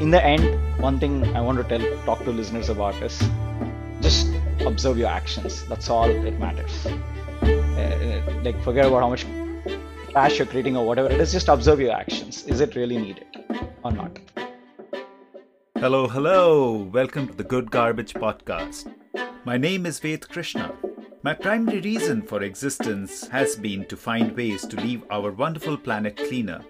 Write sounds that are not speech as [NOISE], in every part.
in the end, one thing I want to tell, talk to listeners about is just observe your actions. That's all it matters. Uh, like forget about how much trash you're creating or whatever it is. Just observe your actions. Is it really needed or not? Hello, hello. Welcome to the Good Garbage Podcast. My name is Ved Krishna. My primary reason for existence has been to find ways to leave our wonderful planet cleaner.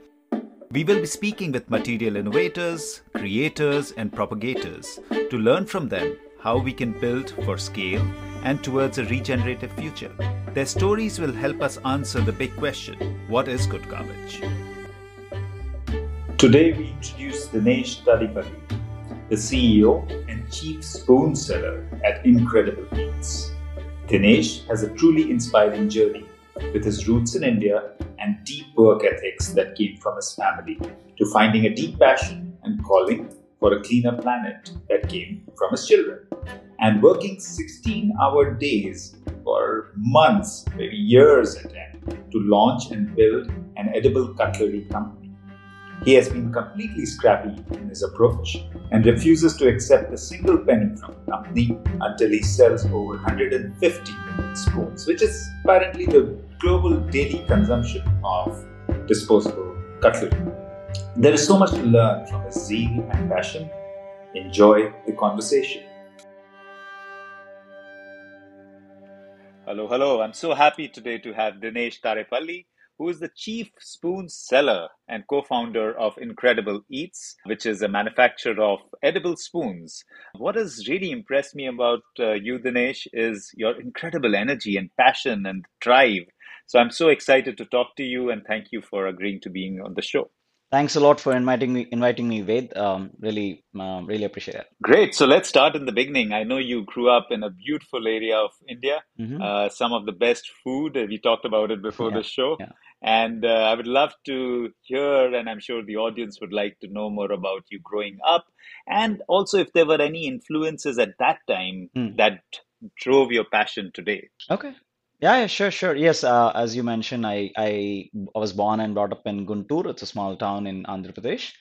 We will be speaking with material innovators, creators, and propagators to learn from them how we can build for scale and towards a regenerative future. Their stories will help us answer the big question what is good garbage? Today we introduce Dinesh Tadepalli, the CEO and Chief Spoon Seller at Incredible Eats. Dinesh has a truly inspiring journey with his roots in India and deep work ethics that came from his family to finding a deep passion and calling for a cleaner planet that came from his children. And working 16 hour days for months, maybe years at end, to launch and build an edible cutlery company. He has been completely scrappy in his approach and refuses to accept a single penny from the company until he sells over 150 million spoons, which is apparently the global daily consumption of disposable cutlery. There is so much to learn from his zeal and passion. Enjoy the conversation. Hello, hello. I'm so happy today to have Dinesh Tadepalli who is the chief spoon seller and co founder of Incredible Eats, which is a manufacturer of edible spoons. What has really impressed me about uh, you, Dinesh, is your incredible energy and passion and drive. So I'm so excited to talk to you and thank you for agreeing to being on the show. Thanks a lot for inviting me. Inviting me, Ved. Um, really, um, really appreciate it. Great. So let's start in the beginning. I know you grew up in a beautiful area of India. Mhm. Uh, some of the best food. We talked about it before Yeah, the show. yeah. And uh, I would love to hear, and I'm sure the audience would like to know more about you growing up. And also, if there were any influences at that time Hmm. that drove your passion today. Okay. Yeah, yeah, sure, sure. Yes, uh, as you mentioned, I I was born and brought up in Guntur. It's a small town in Andhra Pradesh.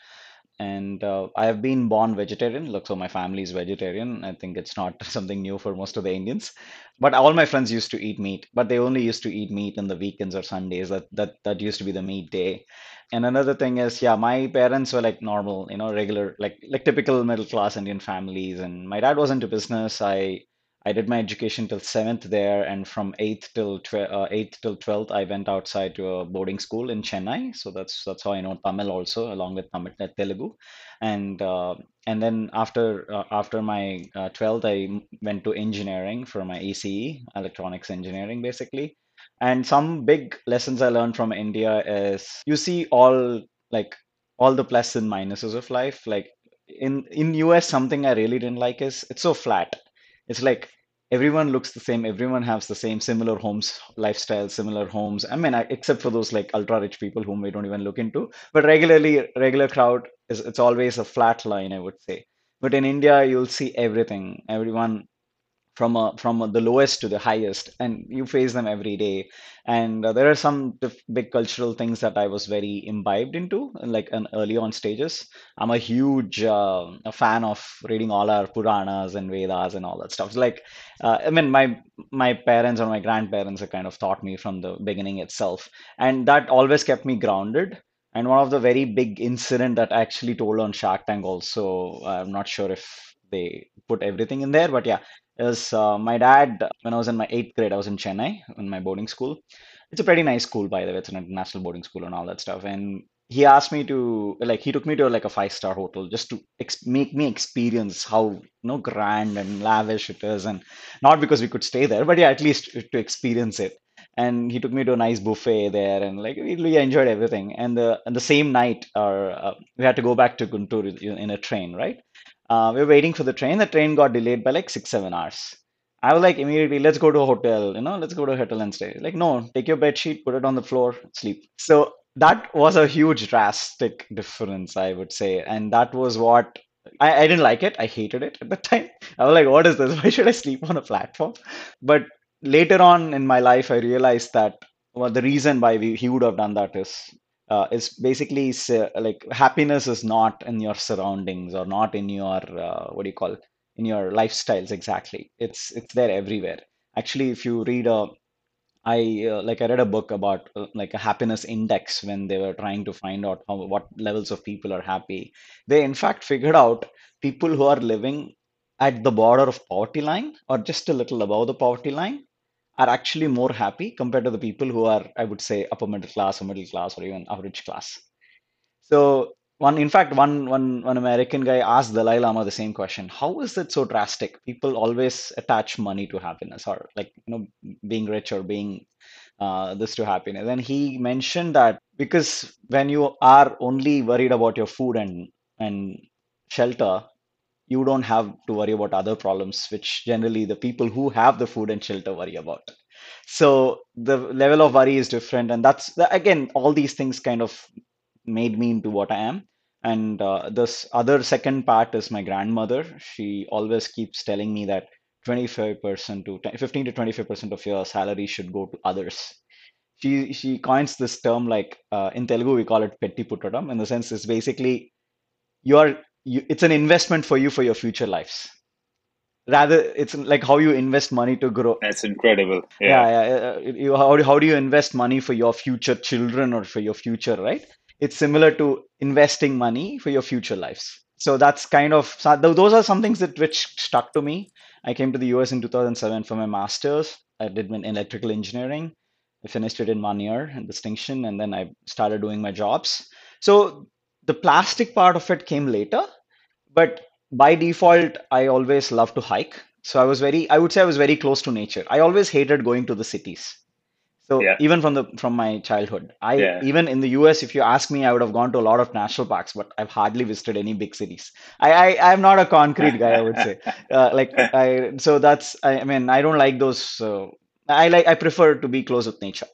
And uh, I have been born vegetarian. Look, so my family is vegetarian. I think it's not [LAUGHS] something new for most of the Indians. But all my friends used to eat meat, but they only used to eat meat on the weekends or Sundays. That that that used to be the meat day. And another thing is, yeah, my parents were like normal, you know, regular, like like typical middle class Indian families. And my dad was into business. I I did my education till seventh there, and from eighth till uh, eighth till twelfth, I went outside to a boarding school in Chennai. So that's that's how I know Tamil also, along with Tamil uh, Telugu. And uh, and then after uh, after my uh, twelfth, I went to engineering for my ECE, electronics engineering, basically. And some big lessons I learned from India is you see all like all the plus and minuses of life. Like in in US, something I really didn't like is it's so flat. It's like everyone looks the same, everyone has the same similar homes, lifestyle, similar homes. I mean, I, except for those like ultra rich people whom we don't even look into. But regularly, regular crowd is it's always a flat line, I would say. But in India, you'll see everything. Everyone from a, from the lowest to the highest, and you face them every day. And uh, there are some big cultural things that I was very imbibed into, like an early on stages. I'm a huge uh, a fan of reading all our Puranas and Vedas and all that stuff. Like, uh, I mean, my my parents or my grandparents have kind of taught me from the beginning itself, and that always kept me grounded. And one of the very big incident that I actually told on Shark Tank also, I'm not sure if they put everything in there, but yeah, is uh, my dad, when I was in my eighth grade, I was in Chennai in my boarding school. It's a pretty nice school, by the way. It's an international boarding school and all that stuff. And he asked me to, like, he took me to like a five-star hotel just to ex make me experience how, you know, grand and lavish it is. And not because we could stay there, but yeah, at least to experience it. And he took me to a nice buffet there, and like we, enjoyed everything. And the and the same night, or uh, we had to go back to Guntur in a train, right? Uh, we were waiting for the train. The train got delayed by like six, seven hours. I was like immediately, let's go to a hotel, you know, let's go to a hotel and stay. Like, no, take your bed sheet, put it on the floor, sleep. So that was a huge drastic difference, I would say. And that was what I, I didn't like it. I hated it at the [LAUGHS] time. I was like, what is this? [LAUGHS] Why should I sleep on a platform? But later on in my life, I realized that well, the reason why we, he would have done that is uh, it's basically uh, like happiness is not in your surroundings or not in your uh, what do you call in your lifestyles exactly. It's it's there everywhere. Actually, if you read a I uh, like I read a book about uh, like a happiness index when they were trying to find out how what levels of people are happy. They in fact figured out people who are living at the border of poverty line or just a little above the poverty line are actually more happy compared to the people who are, I would say, upper middle class or middle class or even average class. So one, in fact, one one one American guy asked Dalai Lama the same question. How is it so drastic? People always attach money to happiness, or like you know, being rich or being uh, this to happiness. And he mentioned that because when you are only worried about your food and and shelter, you don't have to worry about other problems, which generally the people who have the food and shelter worry about. So the level of worry is different, and that's again all these things kind of made me into what I am. And uh, this other second part is my grandmother. She always keeps telling me that 25% to 15 to 25% of your salary should go to others. She she coins this term like uh, in Telugu we call it petti puttadam. In the sense, it's basically you are you, it's an investment for you for your future lives rather it's like how you invest money to grow That's incredible. yeah, Yeah. yeah. You, how, do- how do you invest money for your future children or for your future, right? It's similar to investing money for your future lives. So that's kind of those are some things that which stuck to me. I came to the US in 2007 for my master's. I did my electrical engineering. I finished it in one year in distinction, and then I started doing my jobs. So the plastic part of it came later, but by default, I always love to hike. So I was very, I would say I was very close to nature. I always hated going to the cities. So Yeah. even from the from my childhood, I Yeah. even in the US, if you ask me, I would have gone to a lot of national parks, but I've hardly visited any big cities. I, I I'm not a concrete guy, I would say. [LAUGHS] Uh, like I, so that's I, I mean I don't like those. So I like I prefer to be close with nature.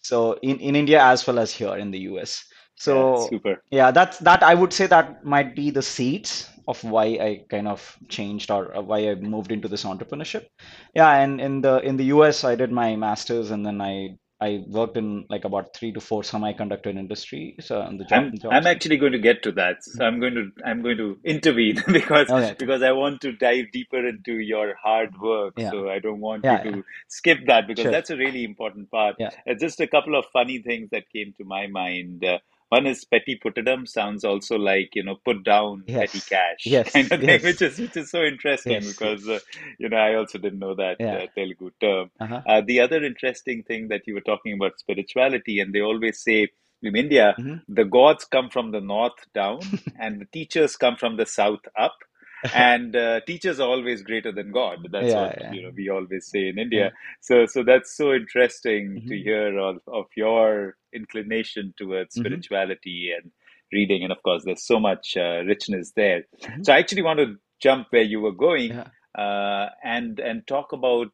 So in in India as well as here in the US. Yeah. So Super. yeah, that's that I would say that might be the seeds of why I kind of changed or uh, why I moved into this entrepreneurship. Yeah, and in the in the US I did my master's and then I I worked in like about three to four semiconductor industry. So on the job I'm I'm actually going to get to that. So I'm going to I'm going to intervene [LAUGHS] because Okay. because I want to dive deeper into your hard work. Yeah. So I don't want you Yeah, yeah. to skip that because Sure. that's a really important part. Yeah. Uh, just a couple of funny things that came to my mind. Uh, one is petty puttadam sounds also like you know put down petty cash [LAUGHS] Yes. kind of thing, which is which is so interesting Yes. because uh, you know I also didn't know that Yeah. uh, Telugu term. Uh-huh. Uh, the other interesting thing that you were talking about spirituality, and they always say in India, hmm the gods come from the north down, [LAUGHS] and the teachers come from the south up. [LAUGHS] And uh, teachers are always greater than God. That's Yeah, what yeah. you know we always say in Yeah. India. So, so that's so interesting to hmm hear of, of your inclination towards hmm spirituality and reading, and of course, there's so much uh, richness there. hmm So, I actually want to jump where you were going Yeah. uh, and and talk about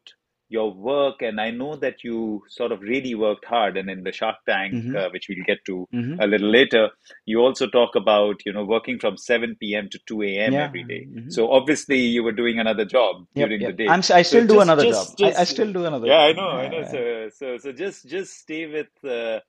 your work. And I know that you sort of really worked hard. And in the Shark Tank, hmm uh, which we'll get to hmm a little later, you also talk about you know working from 7 p.m. to 2 a.m. Yeah. every day. hmm So obviously you were doing another job Yep, during the day. I'm I So still do just another job. just I, I still do another yeah, I job. know, I know. yeah. So so so just just stay with uh,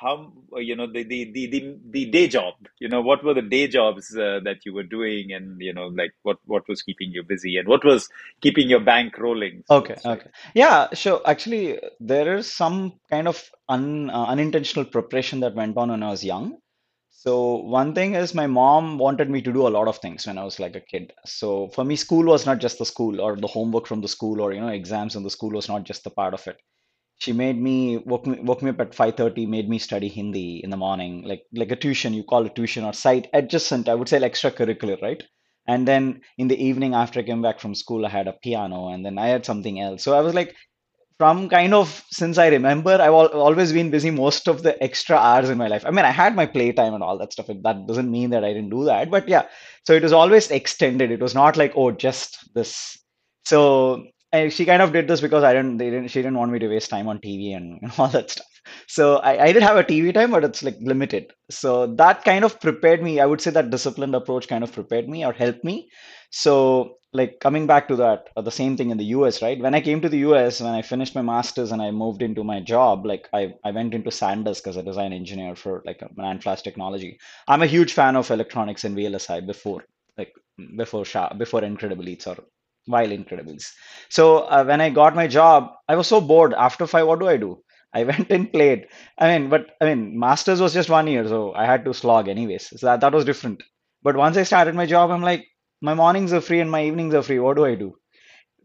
how you know the the the the, the day job. You know what were the day jobs uh, that you were doing, and you know like what what was keeping you busy, and what was keeping your bank rolling, so Okay, okay. Yeah, so Actually, there is some kind of un, uh, unintentional preparation that went on when I was young. So one thing is my mom wanted me to do a lot of things when I was like a kid. So for me, school was not just the school or the homework from the school or you know exams in the school was not just the part of it. She made me woke me woke me up at 5:30, made me study Hindi in the morning, like like a tuition, you call it tuition or site adjacent, I would say like extracurricular, right? And then in the evening after I came back from school, I had a piano and then I had something else. So I was like from kind of since I remember, I've al always been busy most of the extra hours in my life. I mean, I had my playtime and all that stuff. That doesn't mean that I didn't do that, but yeah. So it was always extended. It was not like, oh, just this. So I, she kind of did this because I didn't, they didn't, she didn't want me to waste time on TV [LAUGHS] and all that stuff. So I, I did have a TV time, but it's like limited. So that kind of prepared me. I would say that disciplined approach kind of prepared me or helped me. So like coming back to that, the same thing in the US, right? When I came to the US, when I finished my master's and I moved into my job, like I, I went into SanDisk as a design engineer for like NAND flash technology. I'm a huge fan of electronics and VLSI before, like before Sha before Incredible Eats or while Incredibles. So uh, when I got my job, I was so bored. After five, what do I do? I [LAUGHS] went and played. I mean, but I mean, masters was just one year, so I had to slog anyways. So that, that was different. But once I started my job, I'm like, my mornings are free and my evenings are free. What do I do?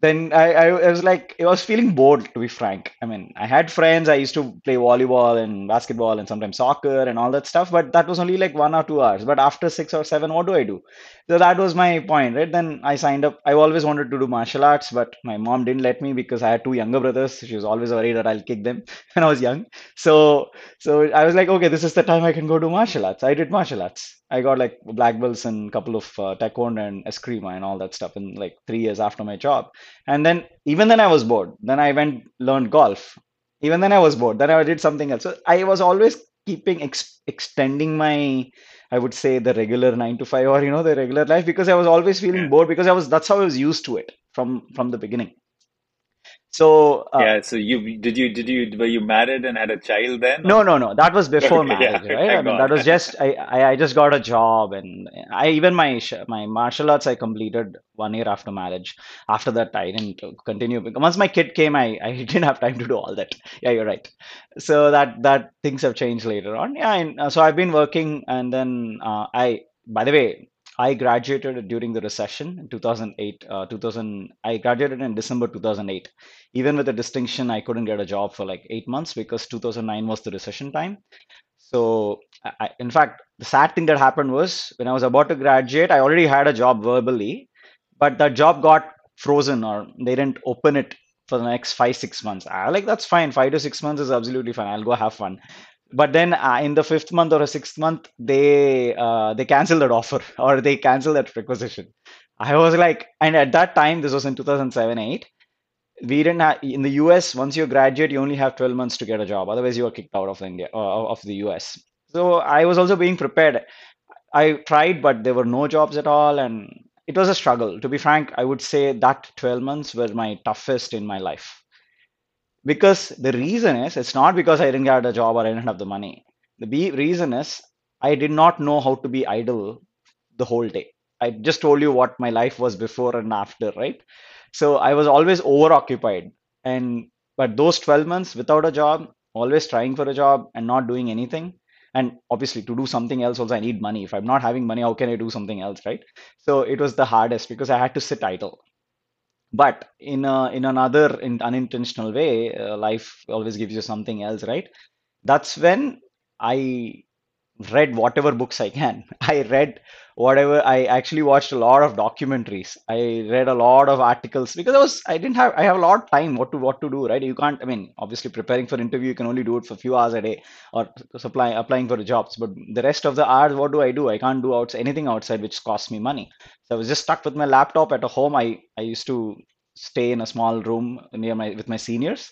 then I, I, I was like, I was feeling bored, to be frank. I mean, I had friends. I used to play volleyball and basketball and sometimes soccer and all that stuff, but that was only like one or two hours. But after six or seven, what do I do? So that was my point, right? Then I signed up. I always wanted to do martial arts, but my mom didn't let me because I had two younger brothers. She was always worried that I'll kick them [LAUGHS] when I was young. So, so I was like, okay, this is the time I can go do martial arts. I did martial arts. I got like black belts and a couple of uh, taekwondo and eskrima and all that stuff in like three years after my job. And then even then I was bored. Then I went learned golf. Even then I was bored. Then I did something else. So I was always keeping ex extending my, I would say the regular nine to five or you know the regular life because I was always feeling bored because I was that's how I was used to it from from the beginning. So uh, Yeah, so you did you did you were you married and had a child then? No, Or? no, no. That was before Okay, yeah, marriage, right? I mean, that was just I, I, I just got a job, and I even my my martial arts I completed one year after marriage. After that, I didn't continue because once my kid came, I I [LAUGHS] didn't have time to do all that. Yeah, you're right. So that that things have changed later on. Yeah, and uh, so I've been working, and then uh, I by the way. I graduated during the recession in 2008. Uh, 2000, I graduated in December 2008 even with a distinction, I couldn't get a job for like eight months because 2009 was the recession time. So, I, in fact, the sad thing that happened was when I was about to graduate, I already had a job verbally, but that job got frozen or they didn't open it for the next five, six months. I like that's fine. Five to six months is absolutely fine. I'll go have fun. But then uh, in the fifth month or a sixth month, they uh, they canceled that offer [LAUGHS] or they cancel that requisition. I was like, and at that time, this was in 2007, 8 we didn't have in the US. Once you graduate, you only have 12 months to get a job. Otherwise, you are kicked out of India uh, of the US. So I was also being prepared. I tried, but there were no jobs at all, and it was a struggle. To be frank, I would say that 12 months were my toughest in my life. Because the reason is, it's not because I didn't get a job or I didn't have the money. The be reason is, I did not know how to be idle the whole day. I just told you what my life was before and after, right? So I was always overoccupied. And but those 12 months without a job, always trying for a job and not doing anything. And obviously, to do something else, also, I need money. If I'm not having money, how can I do something else, right? So it was the hardest because I had to sit idle. But in a, in another in unintentional way, uh, life always gives you something else, right? That's when I read whatever books I can. [LAUGHS] I read whatever I actually watched a lot of documentaries. I read a lot of articles because I was I didn't have I have a lot of time what to what to do, right? You can't I mean obviously preparing for interview you can only do it for a few hours a day or supply applying for jobs. But the rest of the hours, what do I do? I can't do outside anything outside which costs me money. So I was just stuck with my laptop at a home. I I used to stay in a small room near my with my seniors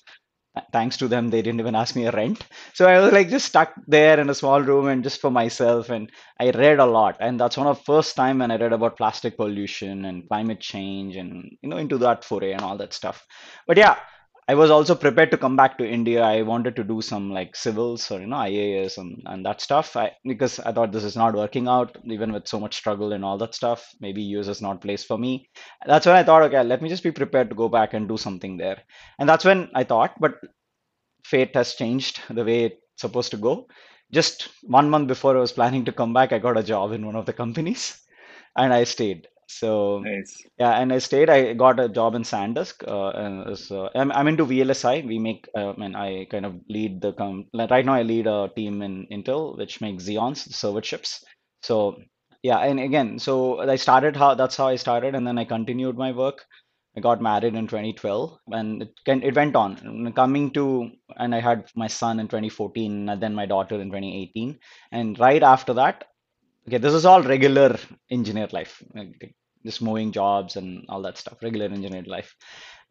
thanks to them they didn't even ask me a rent. So i was like just stuck there in a small room and just for myself and i read a lot. And that's one of the first time when i read about plastic pollution and climate change and you know into that foray and all that stuff. But yeah i was also prepared to come back to india i wanted to do some like civils or you know ias and, and that stuff I, because i thought this is not working out even with so much struggle and all that stuff maybe us is not place for me that's when i thought okay let me just be prepared to go back and do something there and that's when I thought, but fate has changed the way it's supposed to go. Just one month before I was planning to come back, I got a job in one of the companies and I stayed. So Nice. yeah, and I stayed. I got a job in SanDisk. Uh, and so I'm, I'm into VLSI. We make, uh, and I kind of lead the com like right now I lead a team in Intel which makes Xeons, server chips. So yeah, and again, so I started how that's how I started, and then I continued my work. I got married in 2012, and it can it went on. Coming to, and I had my son in 2014, and then my daughter in 2018. And right after that, okay, this is all regular engineer life, just moving jobs and all that stuff, regular engineer life.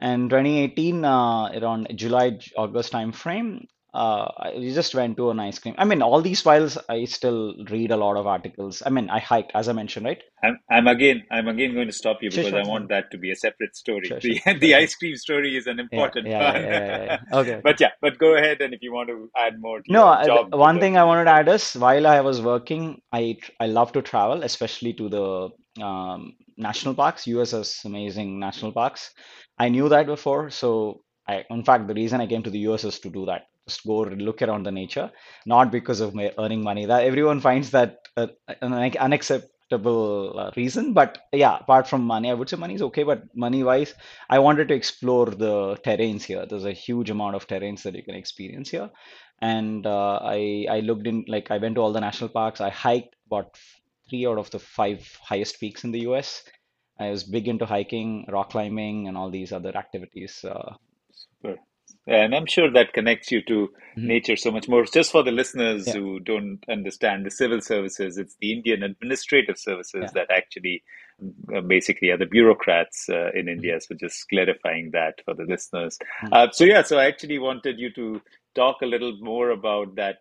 And 2018, uh, around July, August time frame, uh, I we just went to an ice cream. I mean, all these files, I still read a lot of articles. I mean, I hike, as I mentioned, right? I'm, I'm again I'm again going to stop you Sure, because sure, I sure, want that to be a separate story. sure, [LAUGHS] The sure, sure, the ice cream story is an important yeah, yeah, part. yeah. Okay. [LAUGHS] But yeah, but go ahead and if you want to add more to No, your I- th- job, one thing I wanted to add is while I was working, I I love to travel, especially to the um, national parks. US has amazing national parks. I knew that before, so I, in fact, the reason I came to the US is to do that, just go look around the nature, not because of my earning money. That everyone finds that uh, an unacceptable uh, reason, but yeah, apart from money, I would say money is okay, but money-wise, I wanted to explore the terrains here. There's a huge amount of terrains that you can experience here and uh, I I looked in like I went to all the national parks. I hiked about three out of the five highest peaks in the US. I was big into hiking, rock climbing, and all these other activities. Uh, Sure. And I'm sure that connects you to mhm. nature so much more. Just for the listeners Yeah, who don't understand the civil services, it's the Indian Administrative Services yeah. that actually uh, basically are the bureaucrats uh, in mhm, India. So just clarifying that for the listeners. mhm. Uh, so yeah, so I actually wanted you to talk a little more about that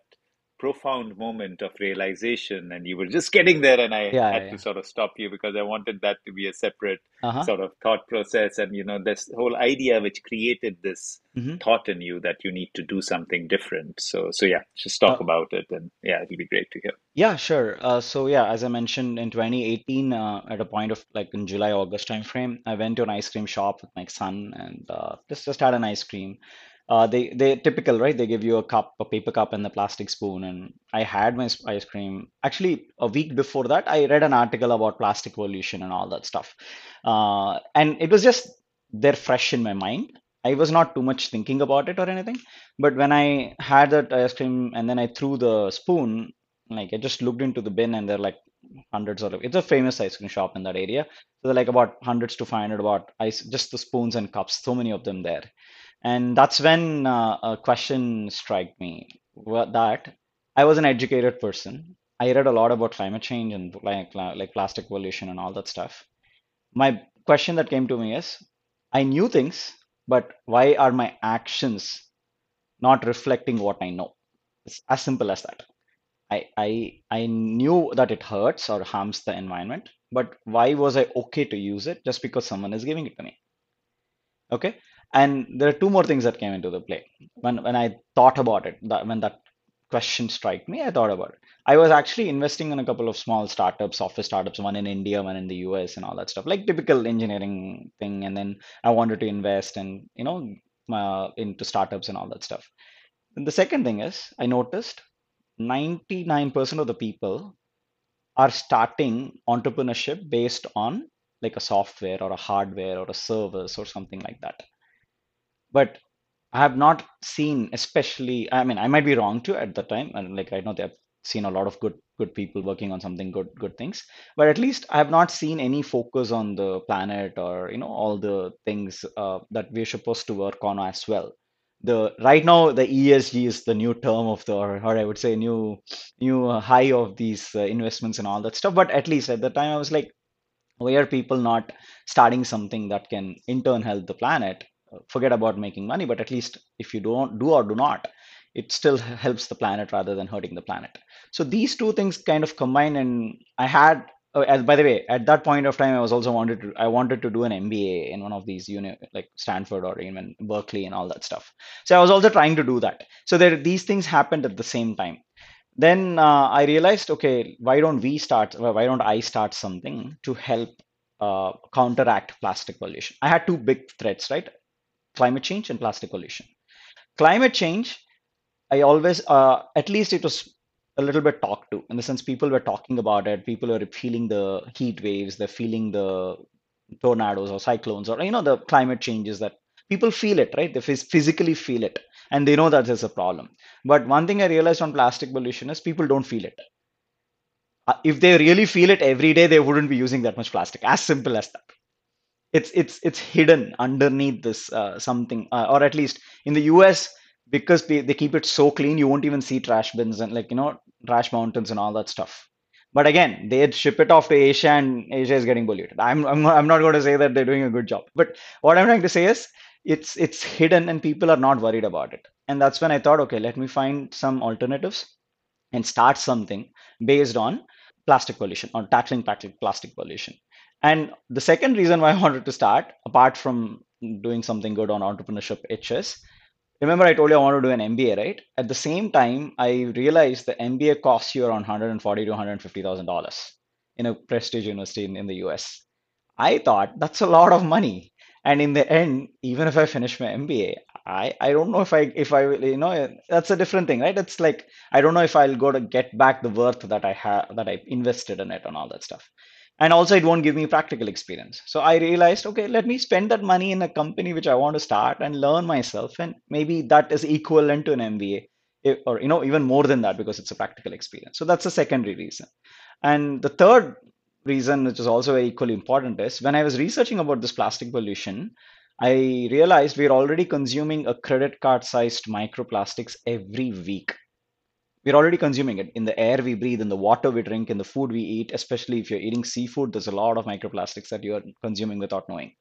profound moment of realization and you were just getting there and I Yeah, had yeah, to sort of stop you because I wanted that to be a separate Uh-huh. sort of thought process and you know this whole idea which created this hmm thought in you that you need to do something different so so yeah just talk Uh, about it and yeah it'll be great to hear yeah, sure. Uh, so yeah, as I mentioned in 2018, uh, at a point of like in July, August time frame, I went to an ice cream shop with my son and uh, just just had an ice cream. Uh, they they typical, right? They give you a cup, a paper cup, and the plastic spoon. And I had my ice cream. Actually, a week before that, I read an article about plastic pollution and all that stuff. Uh, and it was just there fresh in my mind. I was not too much thinking about it or anything. But when I had that ice cream and then I threw the spoon, like I just looked into the bin and there are like hundreds of it's a famous ice cream shop in that area. So they're like about hundreds to 500 about ice, just the spoons and cups, so many of them there. And that's when uh, a question struck me that I was an educated person. I read a lot about climate change and like like plastic pollution and all that stuff. My question that came to me is, I knew things, but why are my actions not reflecting what I know? It's as simple as that. I I I knew that it hurts or harms the environment, but why was I okay to use it just because someone is giving it to me? Okay. And there are two more things that came into the play. When when I thought about it, that when that question struck me, I thought about it. I was actually investing in a couple of small startups, software startups, one in India, one in the US, and all that stuff, like typical engineering thing. And then I wanted to invest and you know uh, into startups and all that stuff. And the second thing is, I noticed 99% of the people are starting entrepreneurship based on like a software or a hardware or a service or something like that but I have not seen, especially, I mean, I might be wrong too at the time, and like right now they have seen a lot of good good people working on something good good things, but at least I have not seen any focus on the planet or you know all the things uh, that we're supposed to work on as well. The right now the ESG is the new term of the or, or I would say new new uh, high of these uh, investments and all that stuff. But at least at the time I was like why are people not starting something that can in turn help the planet? Forget about making money, but at least if you don't do or do not, it still helps the planet rather than hurting the planet. So these two things kind of combine, and I had. Oh, as, by the way, at that point of time, I was also wanted to. I wanted to do an MBA in one of these uni like Stanford or even Berkeley and all that stuff. So I was also trying to do that. So there, these things happened at the same time then uh, I realized, okay, why don't we start? Why don't I start something to help uh, counteract plastic pollution? I had two big threats, right? Climate change and plastic pollution. Climate change, I always, uh, at least it was a little bit talked to in the sense people were talking about it. People were feeling the heat waves, they're feeling the tornadoes or cyclones or you know the climate changes that people feel it right they phys- physically feel it and they know that there's a problem but one thing i realized on plastic pollution is people don't feel it Uh, if they really feel it every day they wouldn't be using that much plastic as simple as that it's it's it's hidden underneath this uh, something uh, or at least in the us because they, they keep it so clean you won't even see trash bins and like you know trash mountains and all that stuff but again they ship it off to asia and asia is getting polluted i'm i'm, I'm not going to say that they're doing a good job but what i'm trying to say is it's it's hidden and people are not worried about it. And that's when I thought, okay, let me find some alternatives and start something based on plastic pollution or tackling plastic plastic pollution. And the second reason why I [LAUGHS] wanted to start, apart from doing something good on entrepreneurship HS, remember I told you I want to do an MBA, right? At the same time, I realized the MBA costs you around 140 to 150 thousand dollars in a prestige university in, in the US. I thought that's a lot of money. And in the end, even if I finish my MBA, I, I don't know if I if I will, you know, that's a different thing, right? It's like I don't know if I'll go to get back the worth that I have that I invested in it and all that stuff. And also it won't give me practical experience. So I realized, okay, let me spend that money in a company which I want to start and learn myself. And maybe that is equivalent to an MBA or you know even more than that because it's a practical experience. So that's a secondary reason. And the third reason, which is also equally important, is when I was researching about this plastic pollution, I realized we're already consuming a credit card sized microplastics every week. We're already consuming it in the air we breathe, in the water we drink, in the food we eat, especially if you're eating seafood, there's a lot of microplastics that you're consuming without knowing.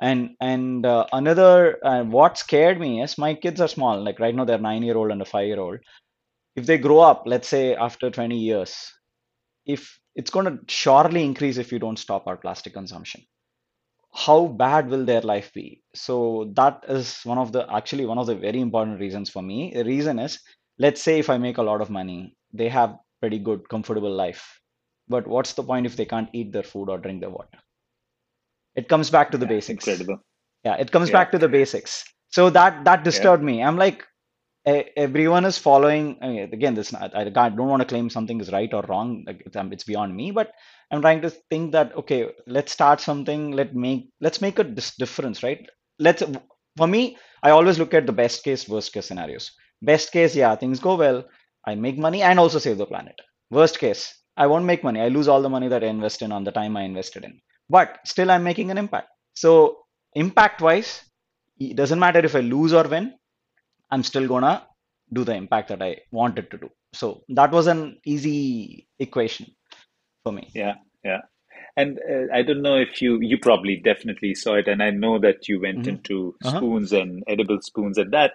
And and uh, another uh, what scared me is my kids are small, like right now they're nine year old and a five year old. If they grow up, let's say after 20 years, if it's going to surely increase if you don't stop our plastic consumption how bad will their life be so that is one of the actually one of the very important reasons for me the reason is let's say if i make a lot of money they have pretty good comfortable life. But what's the point if they can't eat their food or drink their water? It comes back to the Yeah, basics. incredible. yeah it comes Yeah, back to the basics. So that that yeah, disturbed me. I'm like everyone is following I mean, again this not, I don't want to claim something is right or wrong it's, um, beyond me but i'm trying to think that okay let's start something let make let's make a difference right? Let's for me i always look at the best case worst case scenarios best case yeah things go well i make money and also save the planet worst case i won't make money i lose all the money that i invest in on the time i invested in but still i'm making an impact so impact wise it doesn't matter if i lose or win I'm still gonna do the impact that I wanted to do. So that was an easy equation for me. yeah, yeah. And uh, I don't know if you you probably definitely saw it, and I know that you went hmm into Uh-huh. spoons and edible spoons and that.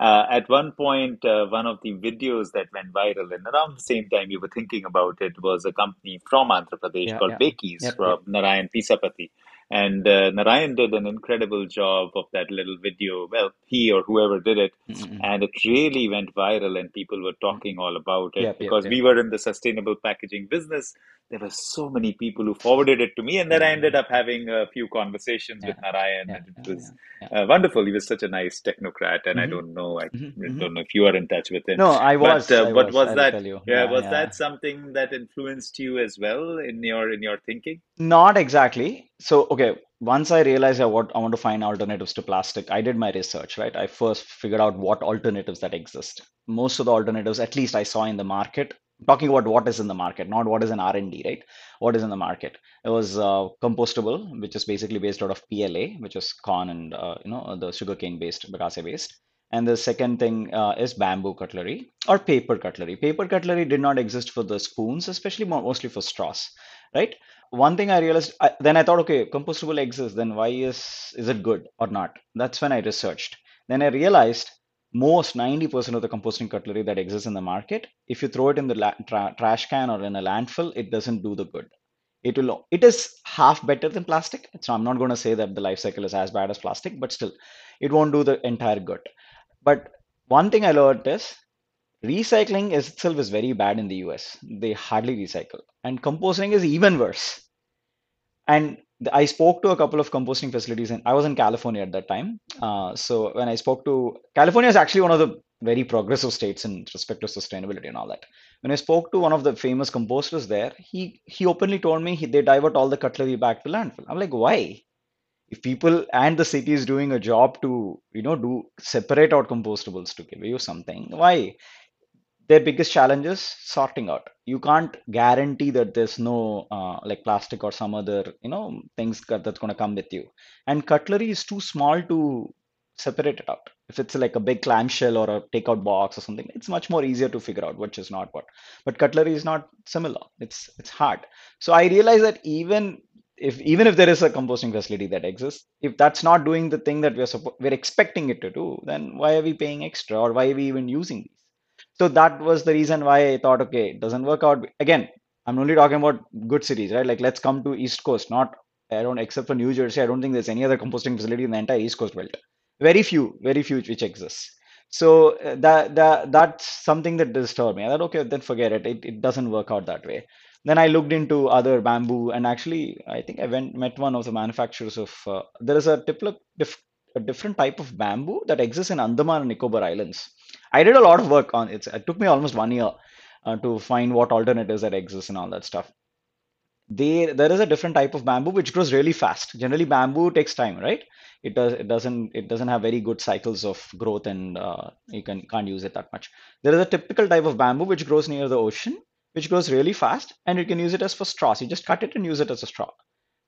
Uh, at one point, uh, one of the videos that went viral, and around the same time you were thinking about it, was a company from Andhra Pradesh Yeah, called yeah, Bakey's yep, from yep. Narayan Peesapaty. And uh, Narayan did an incredible job of that little video. Well, he or whoever did it, Mm-mm. and it really went viral, and people were talking all about it. Yep, yep, because yep. we were in the sustainable packaging business. There were so many people who forwarded it to me, and then I ended up having a few conversations yeah, with Narayan, yeah, and it was uh, wonderful. He was such a nice technocrat, and I hmm don't know, I hmm hmm don't know if you are in touch with him, No, I but was, uh, I but was, was that yeah, was that something that influenced you as well in your in your thinking? Not exactly. So, okay, once I realized I want, I want to find alternatives to plastic, I did my research, right? I first figured out what alternatives that exist. Most of the alternatives, at least I saw in the market, talking about what is in the market, not what is in R&D, right? What is in the market. It was uh, compostable, which is basically based out of PLA, which is corn and uh, you know the sugarcane based, bagasse based. And the second thing uh, is bamboo cutlery or paper cutlery. Paper cutlery did not exist for the spoons, especially mo mostly for straws, right? one thing I realized, I, then I thought, okay, compostable exists, then why is is it good or not? That's when I researched. Then I realized most 90% of the composting cutlery that exists in the market, if you throw it in the la tra trash can or in a landfill, it doesn't do the good. It will, it is half better than plastic. So I'm not going to say that the life cycle is as bad as plastic, but still, it won't do the entire good. But one thing I learned is recycling itself is very bad in the US. They hardly recycle, and composting is even worse. And I spoke to a couple of composting facilities, and I was in California at that time. Uh, so when I spoke to California is actually one of the very progressive states in respect to sustainability and all that. When I spoke to one of the famous composters there, he he openly told me he, they divert all the cutlery back to landfill. I'm like, why? If people and the city is doing a job to, you know, do separate out compostables to give you something, why? Their biggest challenge is sorting out. You can't guarantee that there's no uh, like plastic or some other you know things that's going to come with you. And cutlery is too small to separate it out. If it's like a big clamshell or a takeout box or something, it's much more easier to figure out which is not what. But cutlery is not similar. It's it's hard. So I realized that even if even if there is a composting facility that exists, if that's not doing the thing that we're we're expecting it to do, then why are we paying extra or why are we even using these? So that was the reason why I thought, okay, it doesn't work out. Again, I'm only talking about good cities, right? Like let's come to East Coast, not I don't except for New Jersey, I don't think there's any other composting facility in the entire East Coast belt. Very few, very few which exists. So uh, that that that's something that disturbed me. I thought, okay, then forget it. It it doesn't work out that way. Then I looked into other bamboo, and actually, I think I went met one of the manufacturers of. Uh, there is a a different type of bamboo that exists in Andaman and Nicobar Islands. I did a lot of work on it. It took me almost one year uh, to find what alternatives that exist and all that stuff they there is a different type of bamboo which grows really fast. Generally, bamboo takes time, right? It does it doesn't it doesn't have very good cycles of growth and uh, you can can't use it that much. There is a typical type of bamboo which grows near the ocean, which grows really fast, and you can use it as for straws. You just cut it and use it as a straw.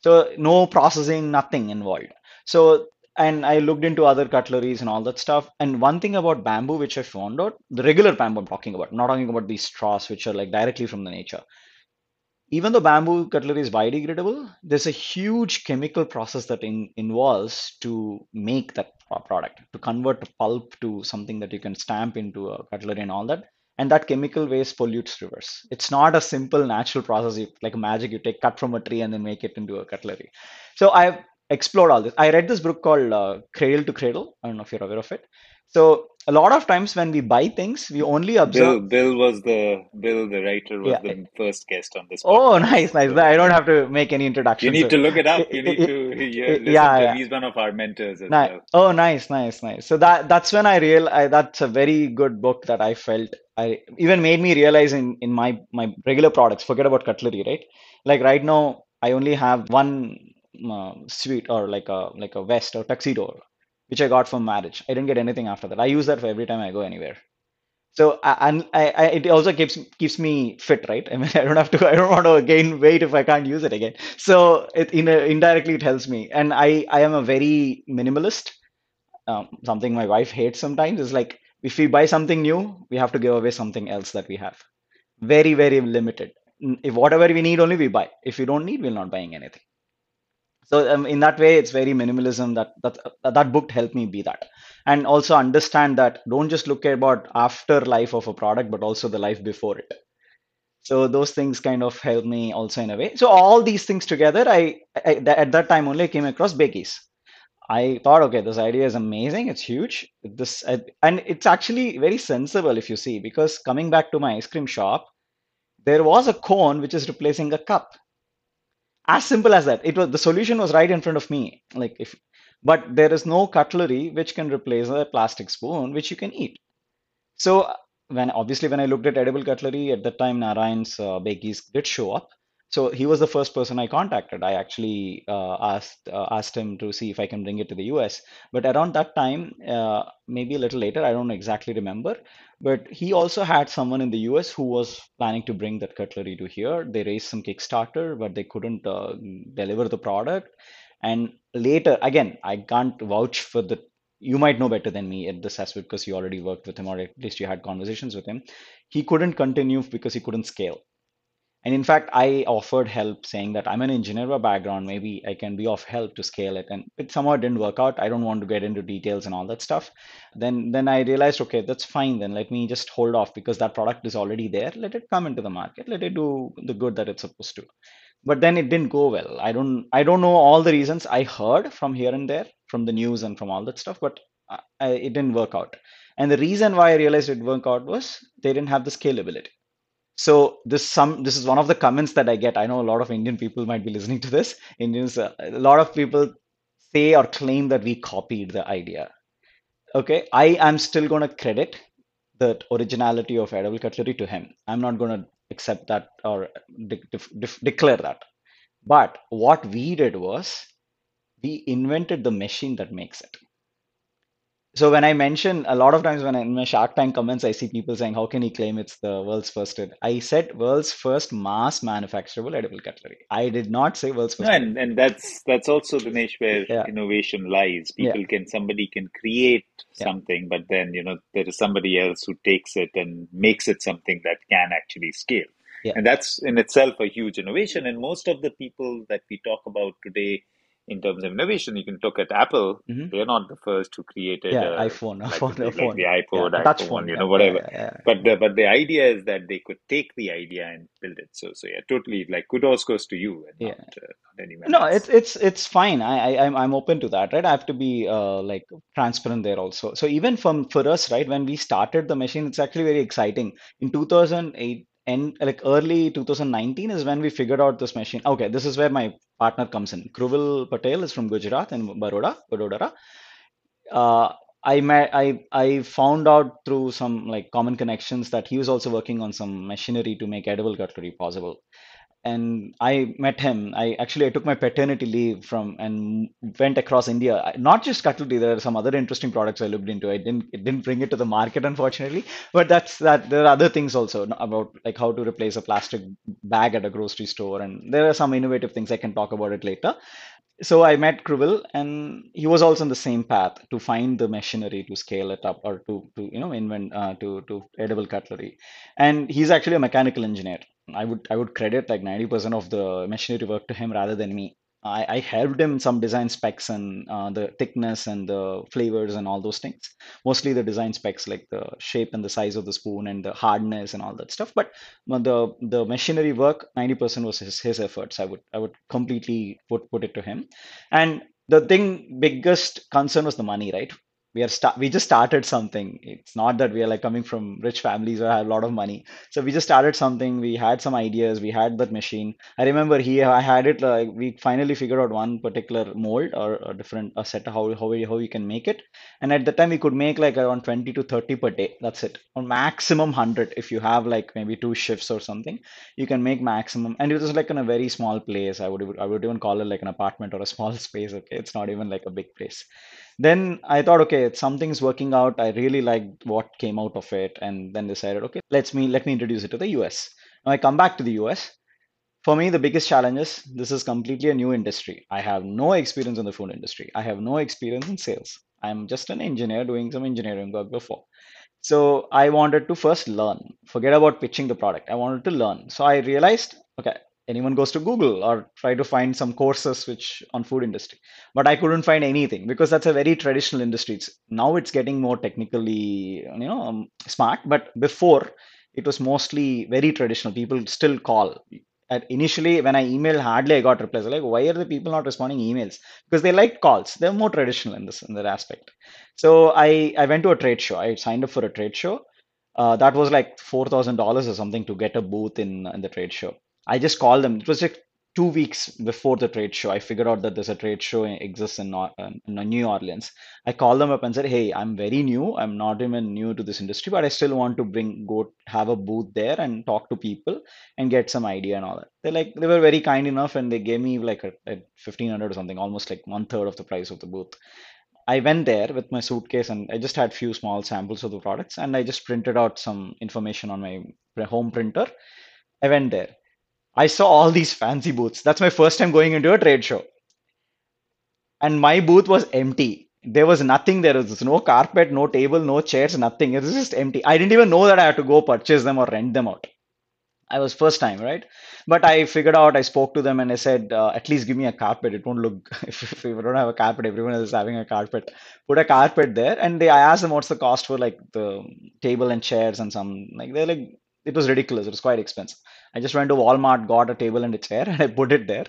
So no processing, nothing involved. So and I looked into other cutleries and all that stuff. And one thing about bamboo which I found out, the regular bamboo I'm talking about, not talking about these straws which are like directly from the nature even though bamboo cutlery is biodegradable, there's a huge chemical process that in, involves to make that product, to convert pulp to something that you can stamp into a cutlery and all that. And that chemical waste pollutes rivers. It's not a simple natural process you, like magic. You take cut from a tree and then make it into a cutlery. So I've explored all this. I read this book called uh, Cradle to Cradle. I don't know if you're aware of it. So a lot of times when we buy things, we only observe. Bill was the Bill the writer was Yeah. the first guest on this Oh, nice, nice. So I don't have to make any introduction. you need So, to look it up. You need to listen yeah, yeah. He's one of our mentors as Ni- well. oh, nice, nice, nice. So that that's when I real I, that's a very good book that I felt I even made me realize in in my my regular products. Forget about cutlery, right? Like right now, I only have one uh, suite or like a like a vest or tuxedo, which I got from marriage. I didn't get anything after that. I use that for every time I go anywhere. So and I, I it also keeps keeps me fit, right? I mean, [LAUGHS] I don't have to I don't want to gain weight if I can't use it again. So it in a, indirectly it helps me. And I I am a very minimalist. Um, something my wife hates sometimes is like if we buy something new, we have to give away something else that we have. Very, very limited. If whatever we need only we buy. If we don't need, we're not buying anything. So um, in that way, it's very minimalism. That that that book helped me be that, and also understand that don't just look about after life of a product, but also the life before it. So those things kind of helped me also in a way. So all these things together, I, I at that time only came across Bakeys. I thought, okay, this idea is amazing. It's huge. This and it's actually very sensible if you see, because coming back to my ice cream shop, there was a cone which is replacing a cup as simple as that. It was the solution was right in front of me like if but there is no cutlery which can replace a plastic spoon which you can eat. So when obviously when i looked at edible cutlery at that time narayan's uh, Bakeys did show up so he was the first person i contacted i actually uh, asked uh, asked him to see if i can bring it to the us but around that time uh, maybe a little later i don't exactly remember but he also had someone in the US who was planning to bring that cutlery to here. They raised some Kickstarter, but they couldn't uh, deliver the product. And later, again, I can't vouch for the. You might know better than me at this aspect because you already worked with him, or at least you had conversations with him. He couldn't continue because he couldn't scale. And in fact, I offered help saying that I'm an engineer by background. Maybe I can be of help to scale it. And it somehow didn't work out. I don't want to get into details and all that stuff. Then then I realized, okay, that's fine. Then let me just hold off because that product is already there. Let it come into the market. Let it do the good that it's supposed to. But then it didn't go well. I don't I don't know all the reasons. I heard from here and there, from the news and from all that stuff, but I, it didn't work out. And the reason why I realized it didn't work out was they didn't have the scalability. So this some this is one of the comments that I get. I know a lot of Indian people might be listening to this. Indians, uh, a lot of people say or claim that we copied the idea. Okay, I am still going to credit the originality of edible cutlery to him. I'm not going to accept that or de- def- def- declare that. But what we did was we invented the machine that makes it. So when I mention a lot of times when I, in my Shark Tank comments, I see people saying, "How can he claim it's the world's first?" I said world's first mass manufacturable edible cutlery. I did not say world's first. No, and, and that's that's also the niche where Yeah, innovation lies. yeah, People can somebody can create yeah, something, but then you know there is somebody else who takes it and makes it something that can actually scale. Yeah. And that's in itself a huge innovation. And most of the people that we talk about today in terms of innovation, you can look at Apple. hmm They're not the first who created Yeah, a iPhone, a like like the Yeah, iPod, touch iPhone, phone. you know, yeah, whatever. yeah, yeah. But the but the idea is that they could take the idea and build it. So so yeah, totally like kudos goes to you and Yeah. not, uh, not anyone No, else. it's it's it's fine. I, I I'm I'm open to that, right? I have to be uh like transparent there also. So even from for us, right, when we started the machine, it's actually very exciting. In 2008 and like early 2019 is when we figured out this machine. Okay, this is where my partner comes in. Kruvil Patel is from Gujarat and Baroda, Vadodara. Uh, I met I I found out through some like common connections that he was also working on some machinery to make edible cutlery possible and I met him. I actually I took my paternity leave from and went across India. Not just cutlery, there are some other interesting products I looked into. I didn't it didn't bring it to the market, unfortunately. But that's that. There are other things also about like how to replace a plastic bag at a grocery store, and there are some innovative things I can talk about it later. So I met Kruvil, and he was also on the same path to find the machinery to scale it up or to to you know invent uh, to to edible cutlery. And he's actually a mechanical engineer. I would I would credit like 90% of the machinery work to him rather than me. I, I helped him some design specs and uh, the thickness and the flavors and all those things. Mostly the design specs like the shape and the size of the spoon and the hardness and all that stuff. But but the the machinery work, 90% was his, his efforts. I would I would completely put put it to him. And the thing biggest concern was the money, right? We are sta- we just started something. It's not that we are like coming from rich families or have a lot of money. So we just started something. We had some ideas. We had that machine. I remember he I had it like we finally figured out one particular mold or a different a set how how we how we can make it. And at the time we could make like around 20 to 30 per day. That's it. Or maximum 100 if you have like maybe two shifts or something you can make maximum and it was like in a very small place i would i would even call it like an apartment or a [LAUGHS] small space okay it's not even like a big place then i thought okay something's working out i really liked what came out of it. And then decided okay let's me let me introduce it to the us now i come back to the us for me the biggest challenge is this is completely a new industry. I have no experience in the food industry. I have no experience in sales. I'm just an engineer doing some engineering work before. So I wanted to first learn. Forget about pitching the product. I wanted to learn. So I realized, okay, anyone goes to Google or try to find some courses which on food industry. But I couldn't find anything because that's a very traditional industry. It's, now it's getting more technically, you know, um, smart. But before it was mostly very traditional. People still call. At initially, when I emailed, hardly I got replies. Like, why are the people not responding emails? Because they like calls. They're more traditional in this in that aspect. So I I went to a trade show. I signed up for a trade show. Uh, that was like four thousand dollars or something to get a booth in in the trade show. I just called them. It was like two weeks before the trade show. I figured out that there's a trade show exists in, um, in New Orleans. I called them up and said, "Hey, I'm very new. I'm not even new to this industry, but I still want to bring go have a booth there and talk to people and get some idea and all that." They like they were very kind enough and they gave me like a, a fifteen hundred or something, almost like one third of the price of the booth. I went there with my suitcase and I just had few small samples of the products and I just printed out some information on my home printer. I went there. I saw all these fancy booths. That's my first time going into a trade show. And my booth was empty. There was nothing there. Was no carpet, no table, no chairs, nothing. It was just empty. I didn't even know that I had to go purchase them or rent them out. I was first time, right? But I figured out, I spoke to them and I said, uh, at least give me a carpet. It won't look, [LAUGHS] if, we don't have a carpet, everyone is having a carpet. Put a carpet there. And they, I asked them what's the cost for like the table and chairs and some, like, they're like, it was ridiculous. It was quite expensive. I just went to Walmart, got a table and a chair, [LAUGHS] and I put it there.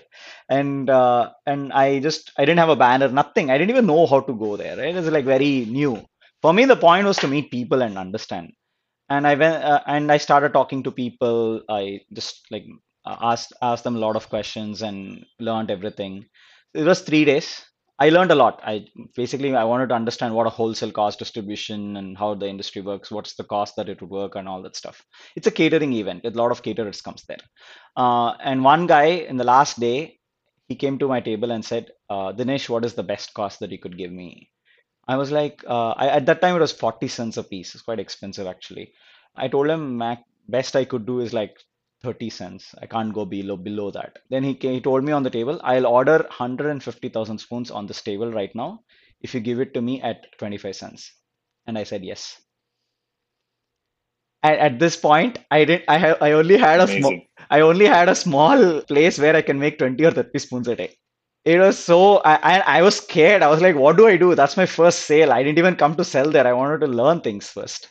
And uh, and I just I didn't have a banner, nothing. I didn't even know how to go there. Right? It was like very new. For me, the point was to meet people and understand and I went uh, and I started talking to people. I just like uh, asked asked them a lot of questions and learned everything. It was three days. I learned a lot. I basically I wanted to understand what a wholesale cost distribution and how the industry works, what's the cost that it would work, and all that stuff. It's a catering event. A lot of caterers comes there. Uh, and one guy in the last day, he came to my table and said, uh, Dinesh, what is the best cost that you could give me? I was like, uh, I, at that time it was 40 cents a piece. It's quite expensive actually. I told him Mac best I could do is like 30 cents. I can't go below below that. Then he he told me on the table, I'll order 150,000 spoons on this table right now if you give it to me at 25 cents. And I said yes. And at this point, I didn't. I have. I only had a small. I only had a small place where I can make 20 or 30 spoons a day. It was so. I, I I was scared. I was like, what do I do? That's my first sale. I didn't even come to sell there. I wanted to learn things first.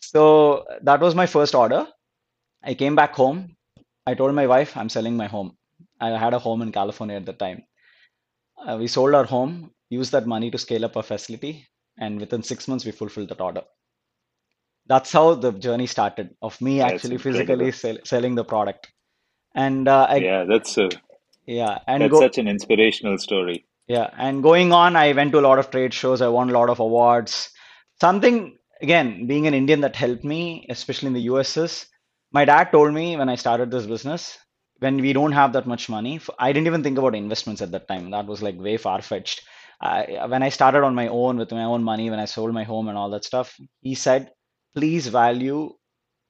So that was my first order. I came back home. I told my wife I'm selling my home. I had a home in California at the time. Uh, we sold our home, used that money to scale up our facility, and within six months we fulfilled that order. That's how the journey started of me That's actually physically sell, selling the product. And uh, I Yeah, that's a yeah, and that's go such an inspirational story. yeah, and going on, I went to a lot of trade shows. I won a lot of awards. Something again, being an Indian that helped me, especially in the US, is my dad told me when I started this business, when we don't have that much money, I didn't even think about investments at that time. That was like way far-fetched. I, when I started on my own with my own money, when I sold my home and all that stuff, he said, please value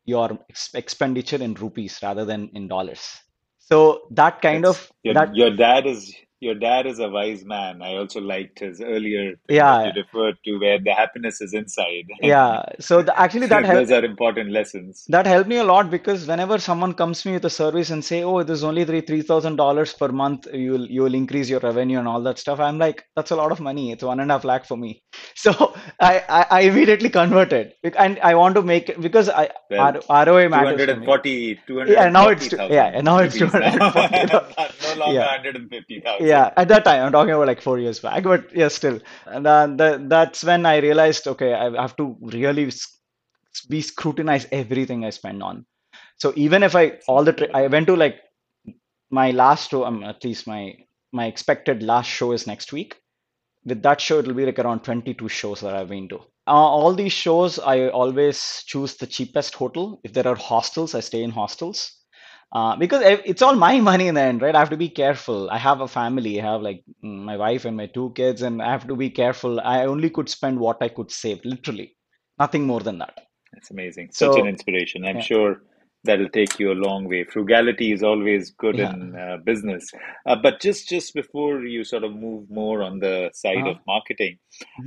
your ex expenditure in rupees rather than in dollars. So that kind That's of your that your dad is your dad is a wise man. I also liked his earlier thing that you referred to where the happiness is inside. yeah. So the, [LAUGHS] actually that helped Those are important lessons. That helped me a lot because whenever someone comes to me with a service and say, "Oh, this is only three three thousand dollars per month, you'll you'll increase your revenue and all that stuff," I'm like, "That's a lot of money. It's one and a half lakh for me." [LAUGHS] So I I, I immediately converted, and I want to make it because I Well, R, ROA matters for me. 240, Yeah, now it's two, yeah, now it's two hundred forty. [LAUGHS] No longer Yeah, 150,000. yeah. Yeah, at that time, I'm talking about like four years back, but yeah, still, and uh, the, that's when I realized, okay, I have to really be scrutinize everything I spend on. So even if I all the tra- I went to like my last show, um, at least my my expected last show is next week. With that show, it'll be like around 22 shows that I've been to. Uh, all these shows, I always choose the cheapest hotel. If there are hostels, I stay in hostels. Uh, because it's all my [LAUGHS] money in the end, right? I have to be careful. I have a family. I have like mm, my wife and my two kids, and I have to be careful. I only could spend what I could save, literally, nothing more than that. That's amazing. Such an inspiration. I'm yeah, sure that'll take you a long way. Frugality is always good yeah. in uh, business. Uh, but just just before you sort of move more on the side Uh-huh. of marketing,